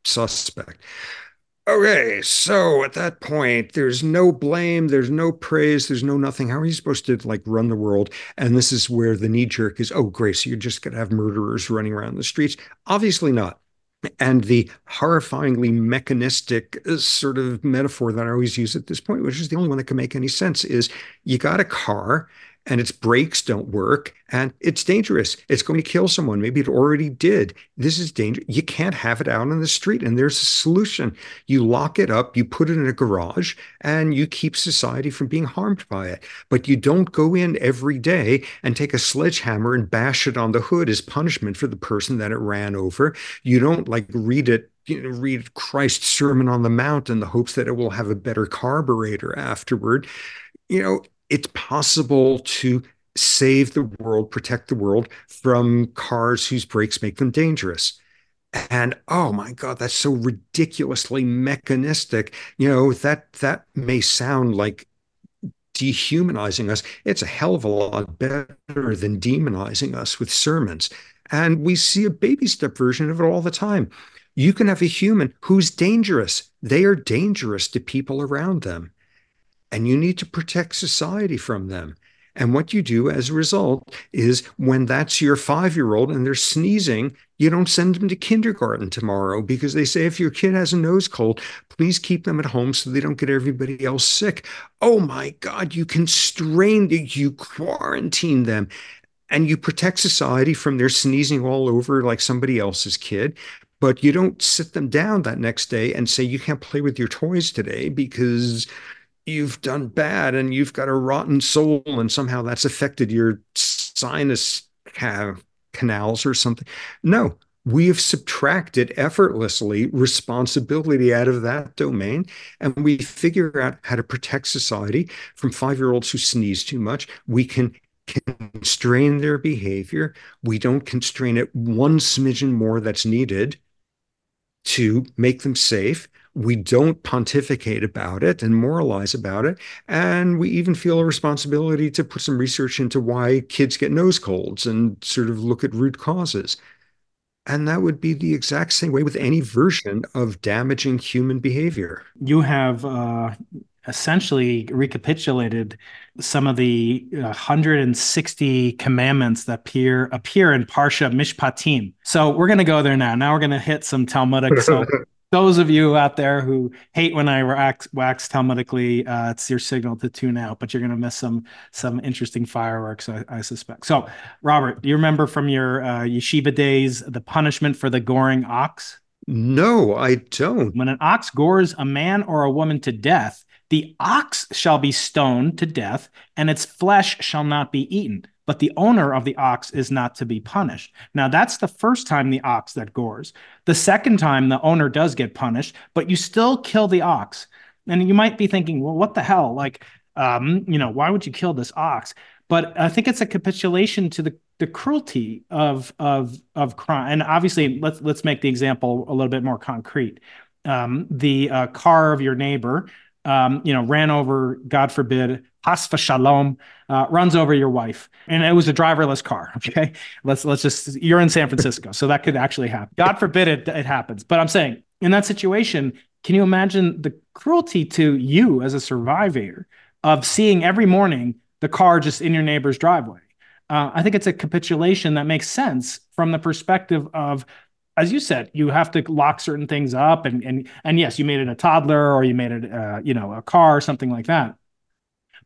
suspect. Okay so at that point there's no blame there's no praise there's no nothing. How are you supposed to like run the world? And this is where the knee jerk is oh grace you're just going to have murderers running around the streets. Obviously not and the horrifyingly mechanistic uh, sort of metaphor that I always use at this point, which is the only one that can make any sense, is you got a car and its brakes don't work and it's dangerous. It's going to kill someone. Maybe it already did. This is dangerous. You can't have it out on the street. And there's a solution. You lock it up, you put it in a garage, and you keep society from being harmed by it. But you don't go in every day and take a sledgehammer and bash it on the hood as punishment for the person that it ran over. You don't like read it you know, read Christ's Sermon on the Mount in the hopes that it will have a better carburetor afterward. You know, it's possible to save the world, protect the world from cars whose brakes make them dangerous. And oh my God, that's so ridiculously mechanistic. You know, that that may sound like dehumanizing us. It's a hell of a lot better than demonizing us with sermons. And we see a baby step version of it all the time. You can have a human who's dangerous. They are dangerous to people around them. And you need to protect society from them. And what you do as a result is when that's your five year old and they're sneezing, you don't send them to kindergarten tomorrow because they say if your kid has a nose cold, please keep them at home so they don't get everybody else sick. Oh my God, you constrain, you quarantine them and you protect society from their sneezing all over like somebody else's kid. But you don't sit them down that next day and say, you can't play with your toys today because you've done bad and you've got a rotten soul and somehow that's affected your sinus ca- canals or something. No, we have subtracted effortlessly responsibility out of that domain and we figure out how to protect society from five year olds who sneeze too much. We can constrain their behavior. We don't constrain it one smidgen more that's needed to make them safe we don't pontificate about it and moralize about it. And we even feel a responsibility to put some research into why kids get nose colds and sort of look at root causes. And that would be the exact same way with any version of damaging human behavior. You have uh, essentially recapitulated some of the 160 commandments that appear appear in Parsha Mishpatim. So we're going to go there now. Now we're going to hit some Talmudic. So those of you out there who hate when I wax, wax Talmudically, uh, it's your signal to tune out, but you're going to miss some some interesting fireworks, I, I, suspect. So, Robert, do you remember from your uh, yeshiva days the punishment for the goring ox? No, I don't. When an ox gores a man or a woman to death, the ox shall be stoned to death, and its flesh shall not be eaten but the owner of the ox is not to be punished. Now, that's the first time the ox that gores. The second time, the owner does get punished, but you still kill the ox. And you might be thinking, well, what the hell? Like, um, you know, why would you kill this ox? But I think it's a capitulation to the the cruelty of of of crime. And obviously, let's let's make the example a little bit more concrete. Um, the uh, car of your neighbor, um, you know, ran over, God forbid, chas v'shalom, uh, runs over your wife, and it was a driverless car. Okay, let's let's just you're in San Francisco, so that could actually happen. God forbid it it happens, but I'm saying in that situation, can you imagine the cruelty to you as a survivor of seeing every morning the car just in your neighbor's driveway? Uh, I think it's a capitulation that makes sense from the perspective of as you said, you have to lock certain things up, and and and yes, you made it a toddler or you made it, uh, you know, a car or something like that.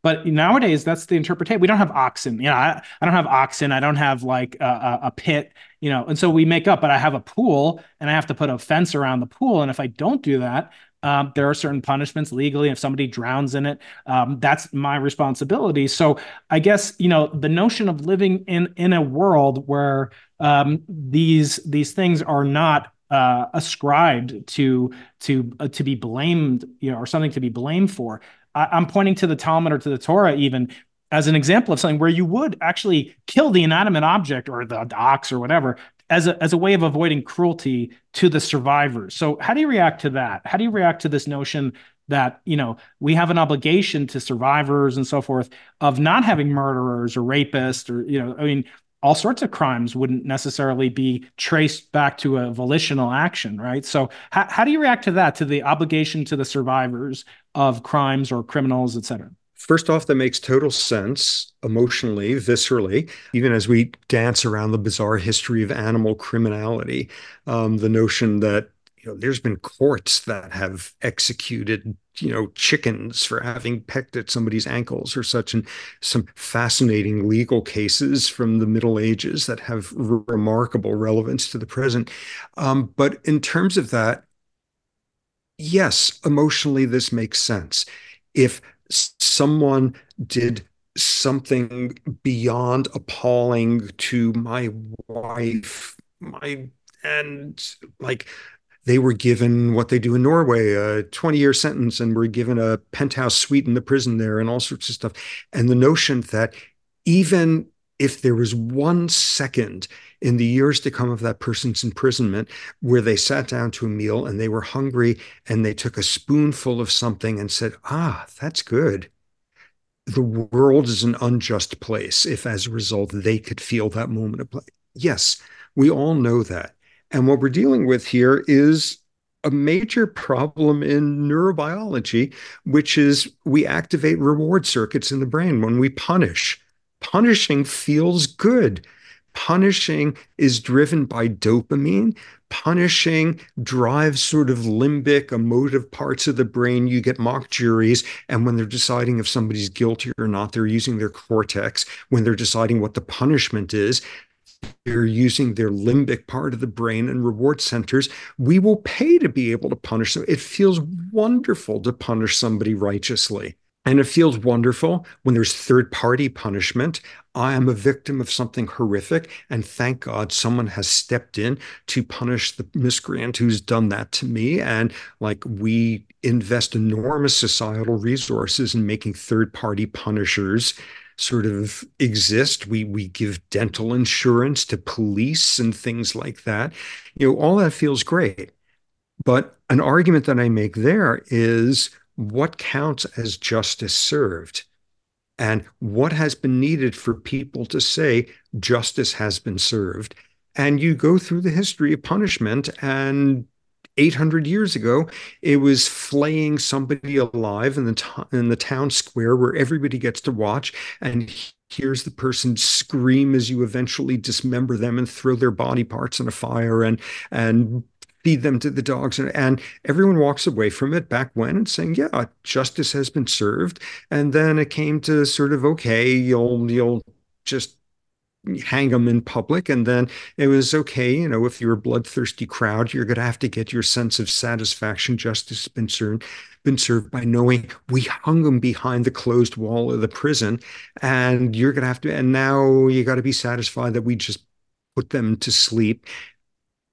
But nowadays, that's the interpretation. We don't have oxen. You know, I, I don't have oxen. I don't have like a, a, pit. You know, and so we make up. But I have a pool, and I have to put a fence around the pool. And if I don't do that, um, there are certain punishments legally. If somebody drowns in it, um, that's my responsibility. So I guess you know the notion of living in in a world where um, these these things are not uh, ascribed to to uh, to be blamed, you know, or something to be blamed for. I, am pointing to the Talmud or to the Torah even as an example of something where you would actually kill the inanimate object or the, ox or whatever as a, as a way of avoiding cruelty to the survivors. So how do you react to that? How do you react to this notion that you know we have an obligation to survivors and so forth of not having murderers or rapists or you know I mean all sorts of crimes wouldn't necessarily be traced back to a volitional action, right? So, how, how do you react to that, to the obligation to the survivors of crimes or criminals, et cetera? First off, that makes total sense emotionally, viscerally, even as we dance around the bizarre history of animal criminality. Um, the notion that you know, there's been courts that have executed, you know, chickens for having pecked at somebody's ankles or such, and some fascinating legal cases from the Middle Ages that have remarkable relevance to the present. Um, but in terms of that, yes, emotionally, this makes sense. If someone did something beyond appalling to my wife, my and like they were given what they do in Norway, a 20 year sentence, and were given a penthouse suite in the prison there and all sorts of stuff. And the notion that even if there was one second in the years to come of that person's imprisonment where they sat down to a meal and they were hungry and they took a spoonful of something and said, Ah, that's good. the world is an unjust place if as a result they could feel that moment of play. Yes, we all know that. And what we're dealing with here is a major problem in neurobiology, which is we activate reward circuits in the brain when we punish. Punishing feels good. Punishing is driven by dopamine. Punishing drives sort of limbic, emotive parts of the brain. You get mock juries. And when they're deciding if somebody's guilty or not, they're using their cortex. When they're deciding what the punishment is, they're using their limbic part of the brain and reward centers. We will pay to be able to punish them. It feels wonderful to punish somebody righteously. And it feels wonderful when there's third party punishment. I am a victim of something horrific. And thank God someone has stepped in to punish the miscreant who's done that to me. And like we invest enormous societal resources in making third party punishers sort of exist. We we give dental insurance to police and things like that. You know, all that feels great. But an argument that I make there is what counts as justice served? And what has been needed for people to say justice has been served? And you go through the history of punishment, and 800 years ago, it was flaying somebody alive in the in the town square where everybody gets to watch, and hears the person scream as you eventually dismember them and throw their body parts in a fire and and feed them to the dogs. And, and everyone walks away from it back when and saying yeah justice has been served. And then it came to sort of okay you'll you'll just hang them in public. And then it was okay, you know, if you're a bloodthirsty crowd, you're going to have to get your sense of satisfaction, justice been served, been served by knowing we hung them behind the closed wall of the prison. And you're going to have to, and now you got to be satisfied that we just put them to sleep.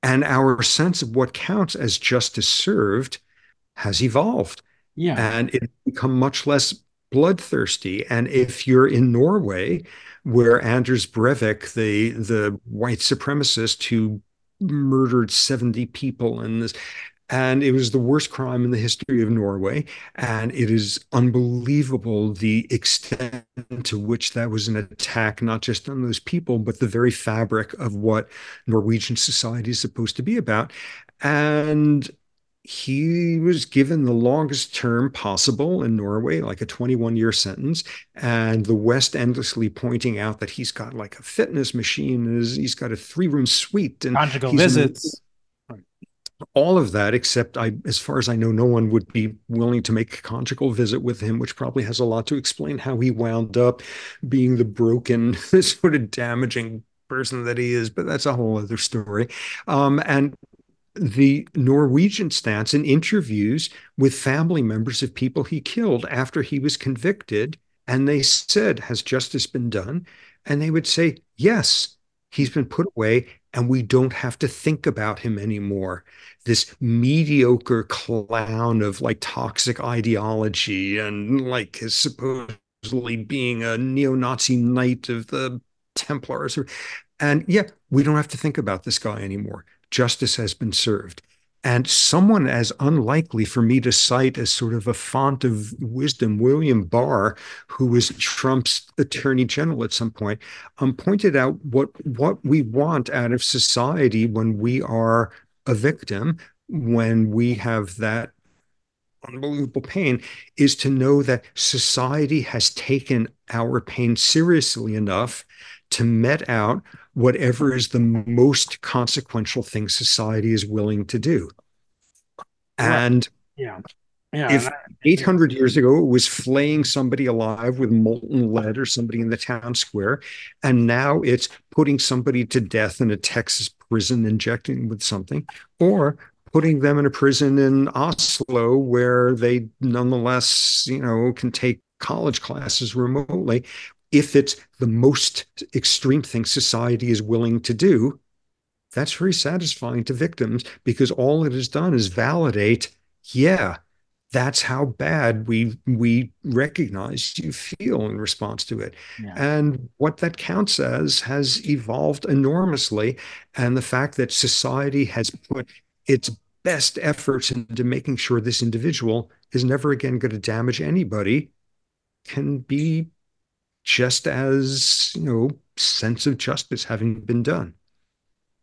And our sense of what counts as justice served has evolved. Yeah. And it's become much less bloodthirsty. And if you're in Norway, where Anders Breivik, the the white supremacist who murdered 70 people in this and it was the worst crime in the history of Norway. And it is unbelievable the extent to which that was an attack, not just on those people, but the very fabric of what Norwegian society is supposed to be about. And he was given the longest term possible in Norway, like a 21 year sentence. And the West endlessly pointing out that he's got like a fitness machine, he's got a three room suite, and conjugal visits. all of that, except I, as far as I know, no one would be willing to make a conjugal visit with him, which probably has a lot to explain how he wound up being the broken, sort of damaging person that he is. But that's a whole other story. Um, and the Norwegian stance in interviews with family members of people he killed after he was convicted. And they said, Has justice been done? And they would say, Yes, he's been put away, and we don't have to think about him anymore. This mediocre clown of like toxic ideology and like his supposedly being a neo Nazi knight of the Templars. And yeah, we don't have to think about this guy anymore justice has been served. And someone as unlikely for me to cite as sort of a font of wisdom, William Barr, who was Trump's attorney general at some point, um, pointed out what what we want out of society when we are a victim, when we have that unbelievable pain, is to know that society has taken our pain seriously enough to met out whatever is the most consequential thing society is willing to do. And yeah. Yeah, if 800 years ago it was flaying somebody alive with molten lead or somebody in the town square, and now it's putting somebody to death in a Texas prison, injecting with something, or putting them in a prison in Oslo where they nonetheless, you know, can take college classes remotely if it's the most extreme thing society is willing to do, that's very satisfying to victims because all it has done is validate, yeah, that's how bad we we recognize you feel in response to it. Yeah. And what that counts as has evolved enormously. And the fact that society has put its best efforts into making sure this individual is never again going to damage anybody can be just as, you know, sense of justice having been done.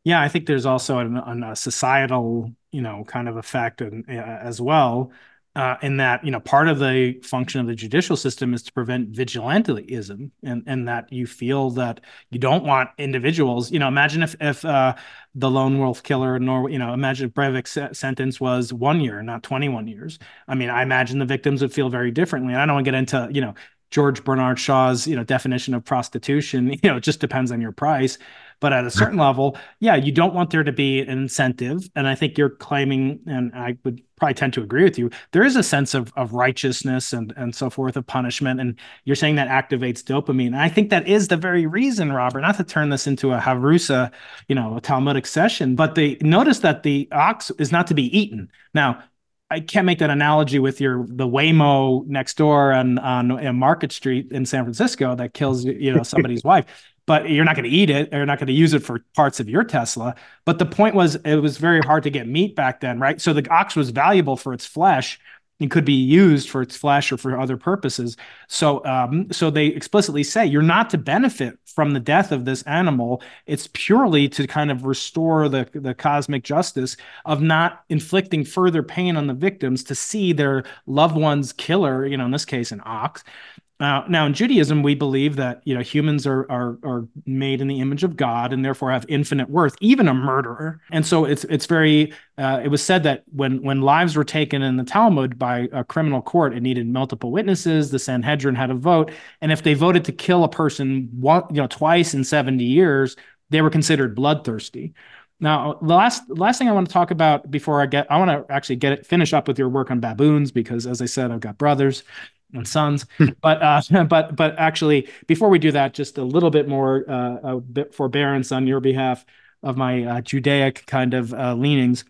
Yeah, I think there's also an, an, a societal, you know, kind of effect and, uh, as well uh, in that you know part of the function of the judicial system is to prevent vigilantism and and that you feel that you don't want individuals you know imagine if if uh, the lone wolf killer in Norway you know imagine if Breivik's sentence was one year not 21 years I mean I imagine the victims would feel very differently and I don't want to get into you know George Bernard Shaw's you know definition of prostitution you know it just depends on your price but at a certain level, yeah, you don't want there to be an incentive. And I think you're claiming, and I would probably tend to agree with you, there is a sense of, of righteousness and, and so forth, of punishment. And you're saying that activates dopamine. And I think that is the very reason, Robert, not to turn this into a Havrusa, you know, a Talmudic session, but they notice that the ox is not to be eaten. Now, I can't make that analogy with your the Waymo next door on on Market Street in San Francisco that kills you know somebody's wife but you're not going to eat it or you're not going to use it for parts of your Tesla. But the point was, it was very hard to get meat back then, right? So the ox was valuable for its flesh and could be used for its flesh or for other purposes. So, um, so they explicitly say you're not to benefit from the death of this animal. It's purely to kind of restore the the cosmic justice of not inflicting further pain on the victims to see their loved one's killer, you know, in this case, an ox, now, now in Judaism, we believe that you know humans are, are are made in the image of God and therefore have infinite worth, even a murderer. And so it's it's very. Uh, it was said that when when lives were taken in the Talmud by a criminal court, it needed multiple witnesses. The Sanhedrin had a vote, and if they voted to kill a person one, you know twice in seventy years, they were considered bloodthirsty. Now, the last last thing I want to talk about before I get, I want to actually get it finish up with your work on baboons because, as I said, I've got brothers and sons. Hmm. but uh, but but actually, before we do that, just a little bit more uh, a bit forbearance on your behalf of my uh, Judaic kind of uh, leanings,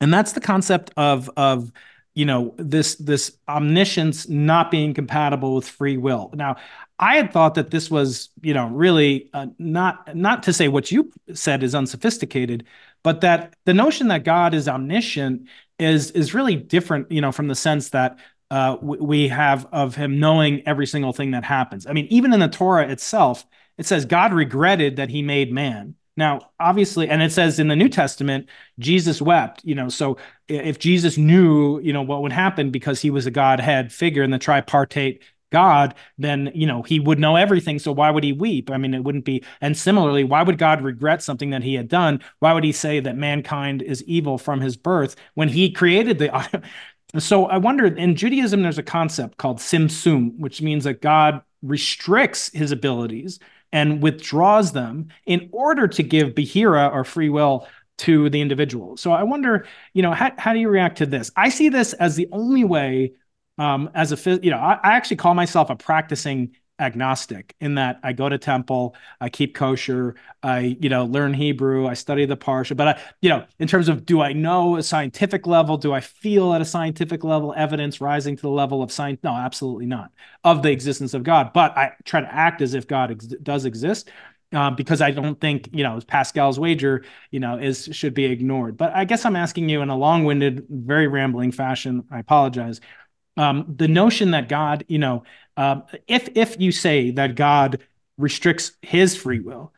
and that's the concept of of you know this this omniscience not being compatible with free will. Now, I had thought that this was you know really uh, not not to say what you said is unsophisticated, but that the notion that God is omniscient is is really different you know from the sense that uh, we have of him knowing every single thing that happens. I mean, even in the Torah itself, it says God regretted that he made man. Now, obviously, and it says in the New Testament, Jesus wept, you know, so if Jesus knew, you know, what would happen because he was a Godhead figure in the tripartite God, then, you know, he would know everything. So why would he weep? I mean, it wouldn't be. And similarly, why would God regret something that he had done? Why would he say that mankind is evil from his birth when he created the, so I wonder in Judaism, there's a concept called tzimtzum, which means that God restricts his abilities and withdraws them in order to give behira or free will to the individual. So I wonder, you know, how, how do you react to this? I see this as the only way um, as a, you know, I, I actually call myself a practicing agnostic in that I go to temple, I keep kosher, I you know learn Hebrew, I study the parsha. But I you know in terms of do I know a scientific level? Do I feel at a scientific level evidence rising to the level of science? No, absolutely not of the existence of God. But I try to act as if God ex- does exist. Um, because I don't think you know Pascal's wager, you know, is should be ignored. But I guess I'm asking you in a long-winded, very rambling fashion. I apologize. Um, the notion that God, you know, um, if if you say that God restricts His free will,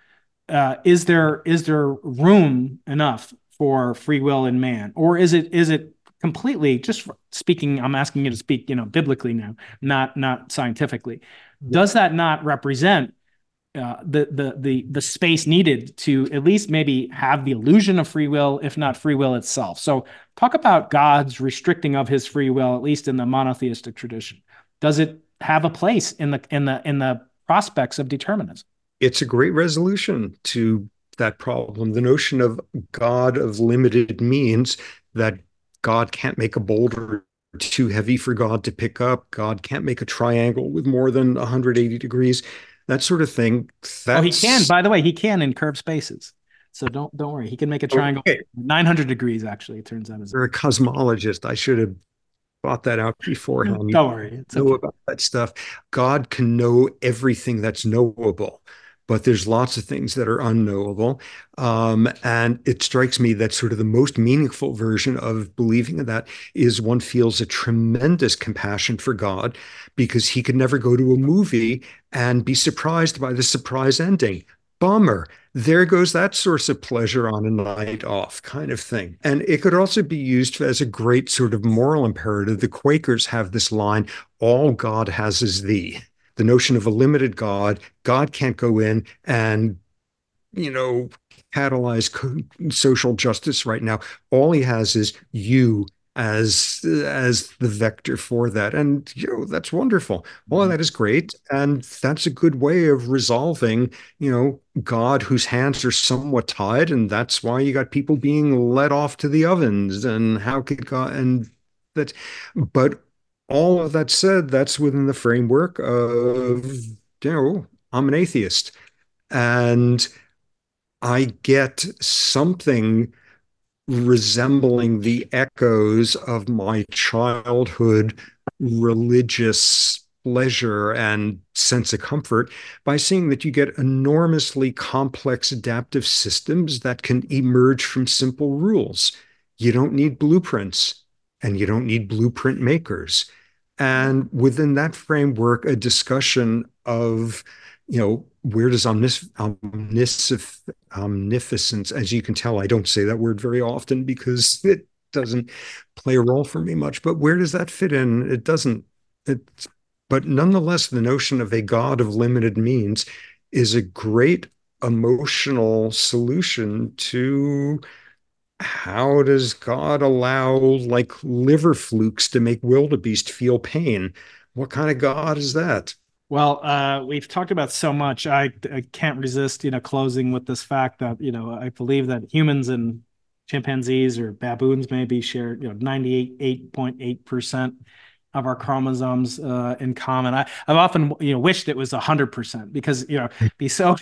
uh, is there is there room enough for free will in man, or is it is it completely just speaking? I'm asking you to speak, you know, biblically now, not not scientifically. Does that not represent uh, the the the the space needed to at least maybe have the illusion of free will, if not free will itself. So, talk about God's restricting of His free will, at least in the monotheistic tradition. Does it have a place in the in the in the prospects of determinism. It's a great resolution to that problem. The notion of God of limited means that God can't make a boulder too heavy for God to pick up. God can't make a triangle with more than 180 degrees. That sort of thing. That's... Oh, he can. By the way, he can in curved spaces. So don't don't worry. He can make a triangle okay. 900 degrees. Actually, it turns out. You're a cosmologist. I should have thought that out beforehand. Don't worry. It's know okay. about that stuff. God can know everything that's knowable, but there's lots of things that are unknowable. Um, and it strikes me that sort of the most meaningful version of believing in that is one feels a tremendous compassion for God because he could never go to a movie and be surprised by the surprise ending. Bummer. There goes that source of pleasure on a night off, kind of thing. And it could also be used as a great sort of moral imperative. The Quakers have this line all God has is thee the notion of a limited God. God can't go in and, you know, catalyze social justice right now. All he has is you as as the vector for that. And you know that's wonderful. All of mm-hmm. that is great. And that's a good way of resolving you know god whose hands are somewhat tied and that's why you got people being let off to the ovens and how could god and that but all of that said, that's within the framework of, you know, I'm an atheist. And I get something resembling the echoes of my childhood religious pleasure and sense of comfort by seeing that you get enormously complex adaptive systems that can emerge from simple rules. You don't need blueprints and you don't need blueprint makers and within that framework, a discussion of, you know, where does omnis- omnis- omnificence, as you can tell, I don't say that word very often because it doesn't play a role for me much, but where does that fit in? It doesn't. It, but nonetheless, the notion of a God of limited means is a great emotional solution to how does God allow like liver flukes to make wildebeest feel pain? What kind of God is that? Well, uh, we've talked about so much. I, I can't resist, you know, closing with this fact that you know I believe that humans and chimpanzees or baboons maybe share you know ninety eight eight point eight percent of our chromosomes uh, in common. I, I've often you know wished it was hundred percent because you know be so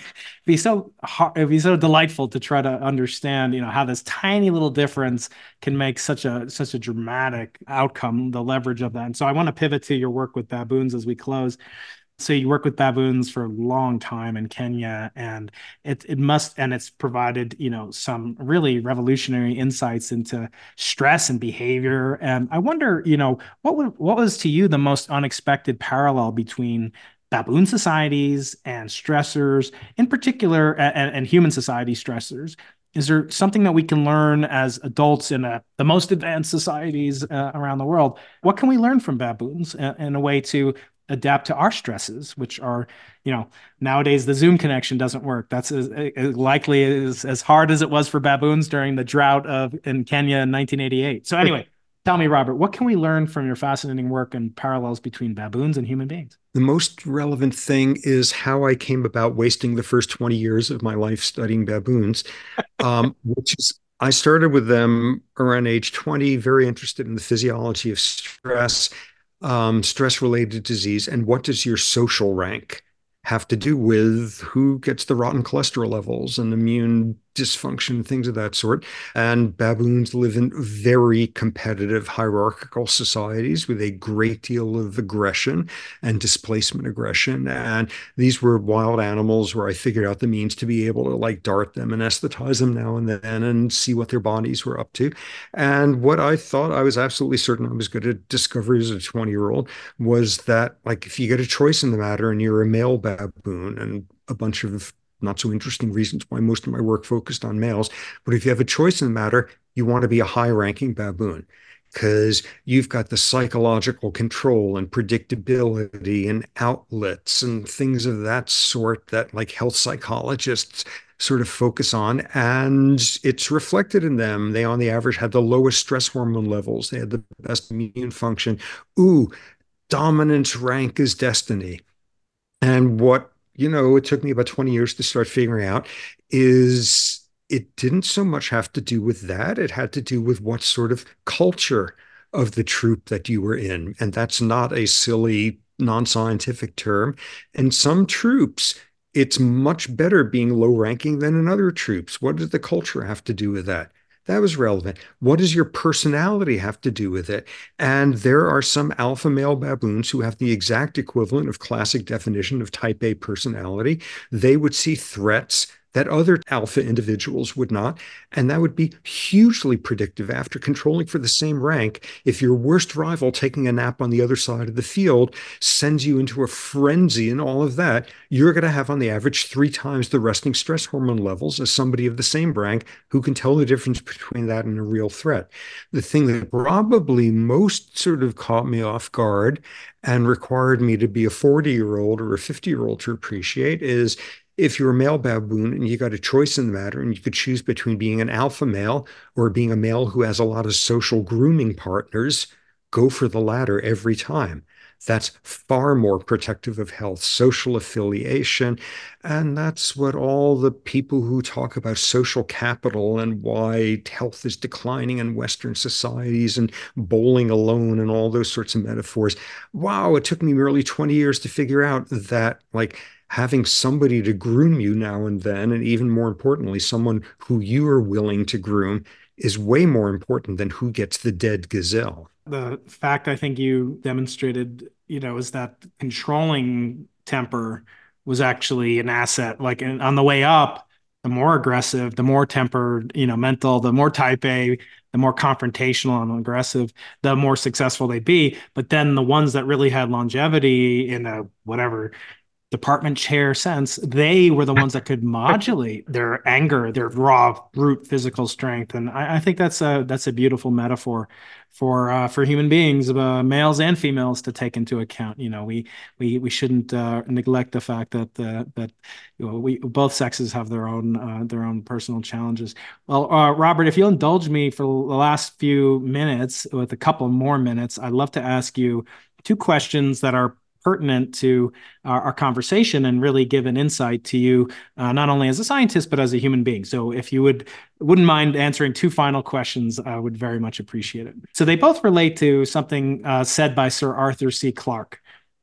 be so hard, it'd be so delightful to try to understand you know how this tiny little difference can make such a such a dramatic outcome. The leverage of that, and so I want to pivot to your work with baboons as we close so you work with baboons for a long time in Kenya, and it it must and it's provided you know some really revolutionary insights into stress and behavior. And I wonder, you know, what would, what was to you the most unexpected parallel between baboon societies and stressors, in particular, and, and human society stressors? Is there something that we can learn as adults in a, the most advanced societies uh, around the world? What can we learn from baboons in, in a way to adapt to our stresses, which are, you know, nowadays the Zoom connection doesn't work. That's as, as likely as, as hard as it was for baboons during the drought of in Kenya in 1988. So anyway, tell me, Robert, what can we learn from your fascinating work and parallels between baboons and human beings? The most relevant thing is how I came about wasting the first 20 years of my life studying baboons, um, which is I started with them around age 20, very interested in the physiology of stress um, stress related disease and what does your social rank have to do with who gets the rotten cholesterol levels and immune dysfunction, things of that sort. And baboons live in very competitive hierarchical societies with a great deal of aggression and displacement aggression. And these were wild animals where I figured out the means to be able to like dart them, and anesthetize them now and then, and see what their bodies were up to. And what I thought I was absolutely certain I was going to discover as a 20 year old was that, like, if you get a choice in the matter and you're a male baboon and a bunch of not so interesting reasons why most of my work focused on males. But if you have a choice in the matter, you want to be a high ranking baboon because you've got the psychological control and predictability and outlets and things of that sort that like health psychologists sort of focus on and it's reflected in them. They on the average had the lowest stress hormone levels. They had the best immune function. Ooh dominance rank is destiny. And what you know, it took me about 20 years to start figuring out is it didn't so much have to do with that. It had to do with what sort of culture of the troop that you were in. And that's not a silly, non scientific term. And some troops, it's much better being low ranking than in other troops. What does the culture have to do with that? That was relevant. What does your personality have to do with it? And there are some alpha male baboons who have the exact equivalent of classic definition of type A personality. They would see threats that other alpha individuals would not. And that would be hugely predictive after controlling for the same rank. If your worst rival taking a nap on the other side of the field sends you into a frenzy and all of that, you're going to have on the average three times the resting stress hormone levels as somebody of the same rank who can tell the difference between that and a real threat. The thing that probably most sort of caught me off guard and required me to be a 40 year old or a 50 year old to appreciate is if you're a male baboon and you got a choice in the matter and you could choose between being an alpha male or being a male who has a lot of social grooming partners, go for the latter every time. That's far more protective of health, social affiliation. And that's what all the people who talk about social capital and why health is declining in Western societies and bowling alone and all those sorts of metaphors. Wow, it took me nearly 20 years to figure out that, like, having somebody to groom you now and then, and even more importantly, someone who you are willing to groom is way more important than who gets the dead gazelle. The fact I think you demonstrated, you know, is that controlling temper was actually an asset. Like on the way up, the more aggressive, the more tempered, you know, mental, the more type A, the more confrontational and aggressive, the more successful they'd be. But then the ones that really had longevity in a whatever department chair sense, they were the ones that could modulate their anger, their raw, brute physical strength, and I, I think that's a that's a beautiful metaphor for uh, for human beings, uh, males and females, to take into account. You know, we we we shouldn't uh, neglect the fact that uh, that you know, we both sexes have their own uh, their own personal challenges. Well, uh, Robert, if you'll indulge me for the last few minutes, with a couple more minutes, I'd love to ask you two questions that are pertinent to our, our, conversation and really give an insight to you, uh, not only as a scientist but as a human being. So, if you would wouldn't mind answering two final questions, I would very much appreciate it. So, they both relate to something uh, said by Sir Arthur C. Clarke.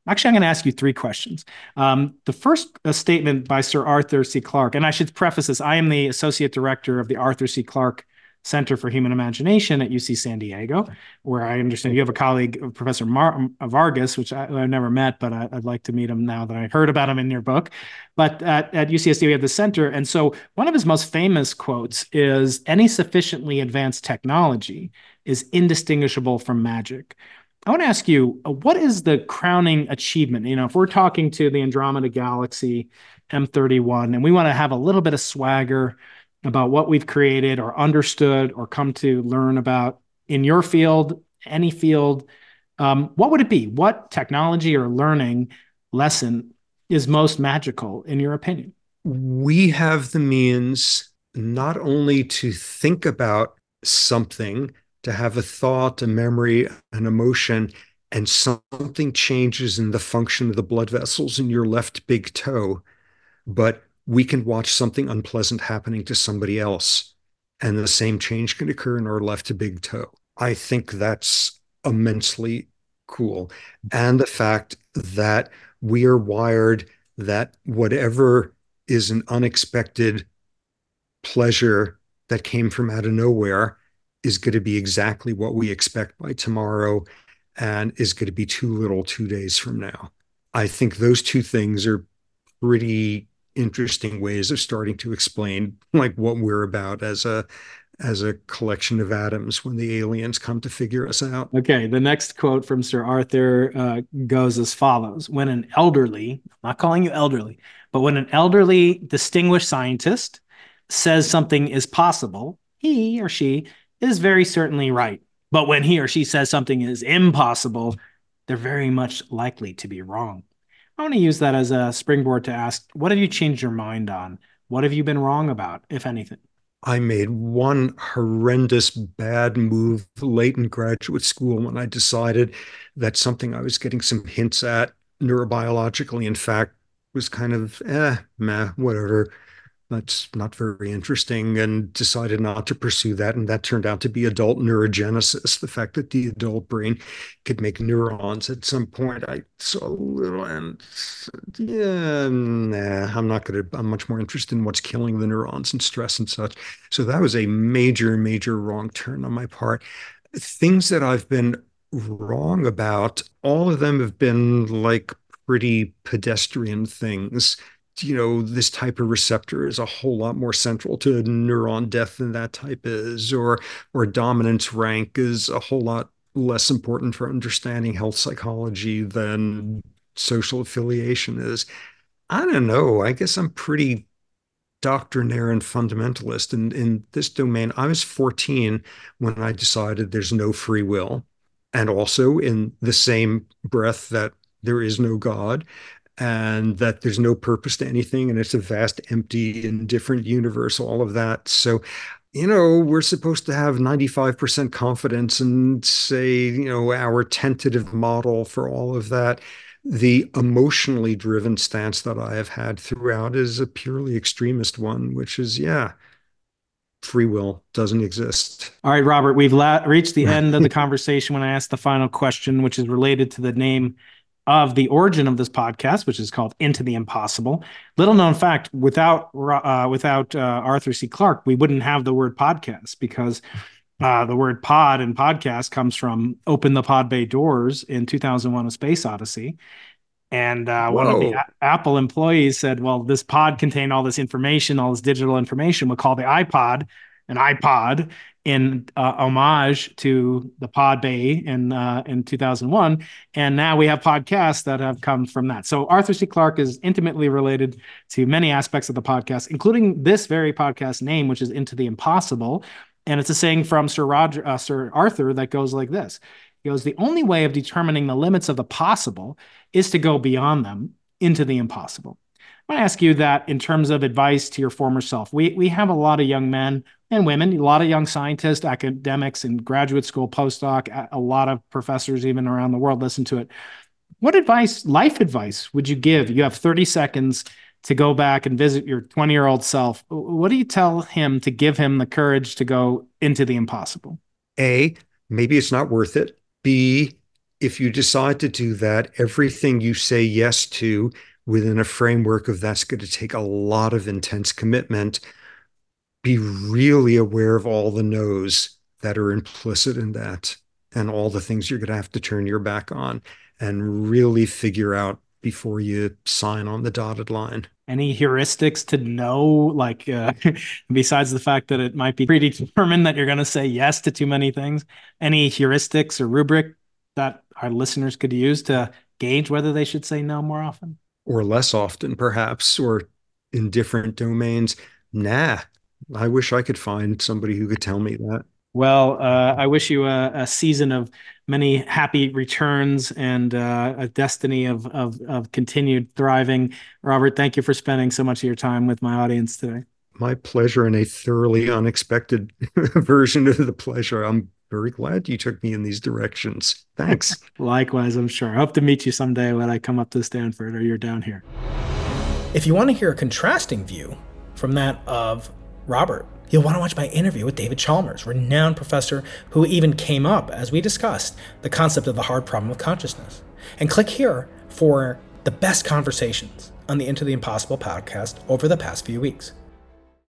Actually, I'm going to ask you three questions. Um, the first statement by Sir Arthur C. Clarke, and I should preface this: I am the associate director of the Arthur C. Clarke Center for Human Imagination at UC San Diego, where I understand you have a colleague, Professor Mar- Vargas, which I, have never met, but I, would like to meet him now that I heard about him in your book. But at, at UCSD, we have the center. And so one of his most famous quotes is any sufficiently advanced technology is indistinguishable from magic. I want to ask you, uh, what is the crowning achievement? You know, if we're talking to the Andromeda Galaxy M31 and we want to have a little bit of swagger, about what we've created or understood or come to learn about in your field, any field, um, what would it be? What technology or learning lesson is most magical in your opinion? We have the means not only to think about something, to have a thought, a memory, an emotion, and something changes in the function of the blood vessels in your left big toe, but we can watch something unpleasant happening to somebody else, and the same change can occur in our left big toe. I think that's immensely cool. And the fact that we are wired that whatever is an unexpected pleasure that came from out of nowhere is going to be exactly what we expect by tomorrow and is going to be too little two days from now. I think those two things are pretty interesting ways of starting to explain like what we're about as a as a collection of atoms when the aliens come to figure us out. Okay, the next quote from Sir Arthur uh, goes as follows: When an elderly, I'm not calling you elderly, but when an elderly distinguished scientist says something is possible, he or she is very certainly right. But when he or she says something is impossible, they're very much likely to be wrong. I want to use that as a springboard to ask what have you changed your mind on? What have you been wrong about, if anything? I made one horrendous bad move late in graduate school when I decided that something I was getting some hints at neurobiologically, in fact, was kind of eh, meh, whatever. That's not very interesting and decided not to pursue that. And that turned out to be adult neurogenesis, the fact that the adult brain could make neurons at some point. I saw a little and yeah, nah, I'm not going to, I'm much more interested in what's killing the neurons and stress and such. So that was a major, major wrong turn on my part. Things that I've been wrong about, all of them have been like pretty pedestrian things you know, this type of receptor is a whole lot more central to neuron death than that type is, or or dominance rank is a whole lot less important for understanding health psychology than social affiliation is. I don't know. I guess I'm pretty doctrinaire and fundamentalist in, in this domain. I was 14 when I decided there's no free will. And also in the same breath that there is no God and that there's no purpose to anything and it's a vast empty indifferent universe all of that so you know we're supposed to have 95% confidence and say you know our tentative model for all of that the emotionally driven stance that i have had throughout is a purely extremist one which is yeah free will doesn't exist. All right, Robert, we've la- reached the end of the conversation when I asked the final question, which is related to the name of the origin of this podcast, which is called Into the Impossible. Little known fact: without uh, without uh, Arthur C. Clarke, we wouldn't have the word podcast because uh, the word pod and podcast comes from "Open the Pod Bay Doors" in 2001: A Space Odyssey. And uh, one of the a- Apple employees said, "Well, this pod contained all this information, all this digital information. We'll call the iPod an iPod in uh, homage to the Pod Bay in uh, in 2001, and now we have podcasts that have come from that. So Arthur C. Clarke is intimately related to many aspects of the podcast, including this very podcast name, which is Into the Impossible, and it's a saying from Sir Roger uh, Sir Arthur that goes like this. He goes, "The only way of determining the limits of the possible is to go beyond them into the impossible." I want to ask you that in terms of advice to your former self. We we have a lot of young men and women, a lot of young scientists, academics, and graduate school postdoc, a lot of professors even around the world listen to it. What advice, life advice, would you give? You have 30 seconds to go back and visit your 20 year old self. What do you tell him to give him the courage to go into the impossible? A, maybe it's not worth it. B, if you decide to do that, everything you say yes to within a framework of that's going to take a lot of intense commitment, be really aware of all the no's that are implicit in that and all the things you're going to have to turn your back on and really figure out before you sign on the dotted line. Any heuristics to know, like, uh, besides the fact that it might be predetermined that you're going to say yes to too many things? Any heuristics or rubric that our listeners could use to gauge whether they should say no more often? Or less often, perhaps, or in different domains. Nah, I wish I could find somebody who could tell me that. Well, uh, I wish you a, a, season of many happy returns and uh, a destiny of, of, of continued thriving. Robert, thank you for spending so much of your time with my audience today. My pleasure, and a thoroughly unexpected version of the pleasure. I'm very glad you took me in these directions. Thanks. Likewise, I'm sure. I hope to meet you someday when I come up to Stanford or you're down here. If you want to hear a contrasting view from that of Robert, you'll want to watch my interview with David Chalmers, renowned professor who even came up, as we discussed, the concept of the hard problem of consciousness. And click here for the best conversations on the Into the Impossible podcast over the past few weeks.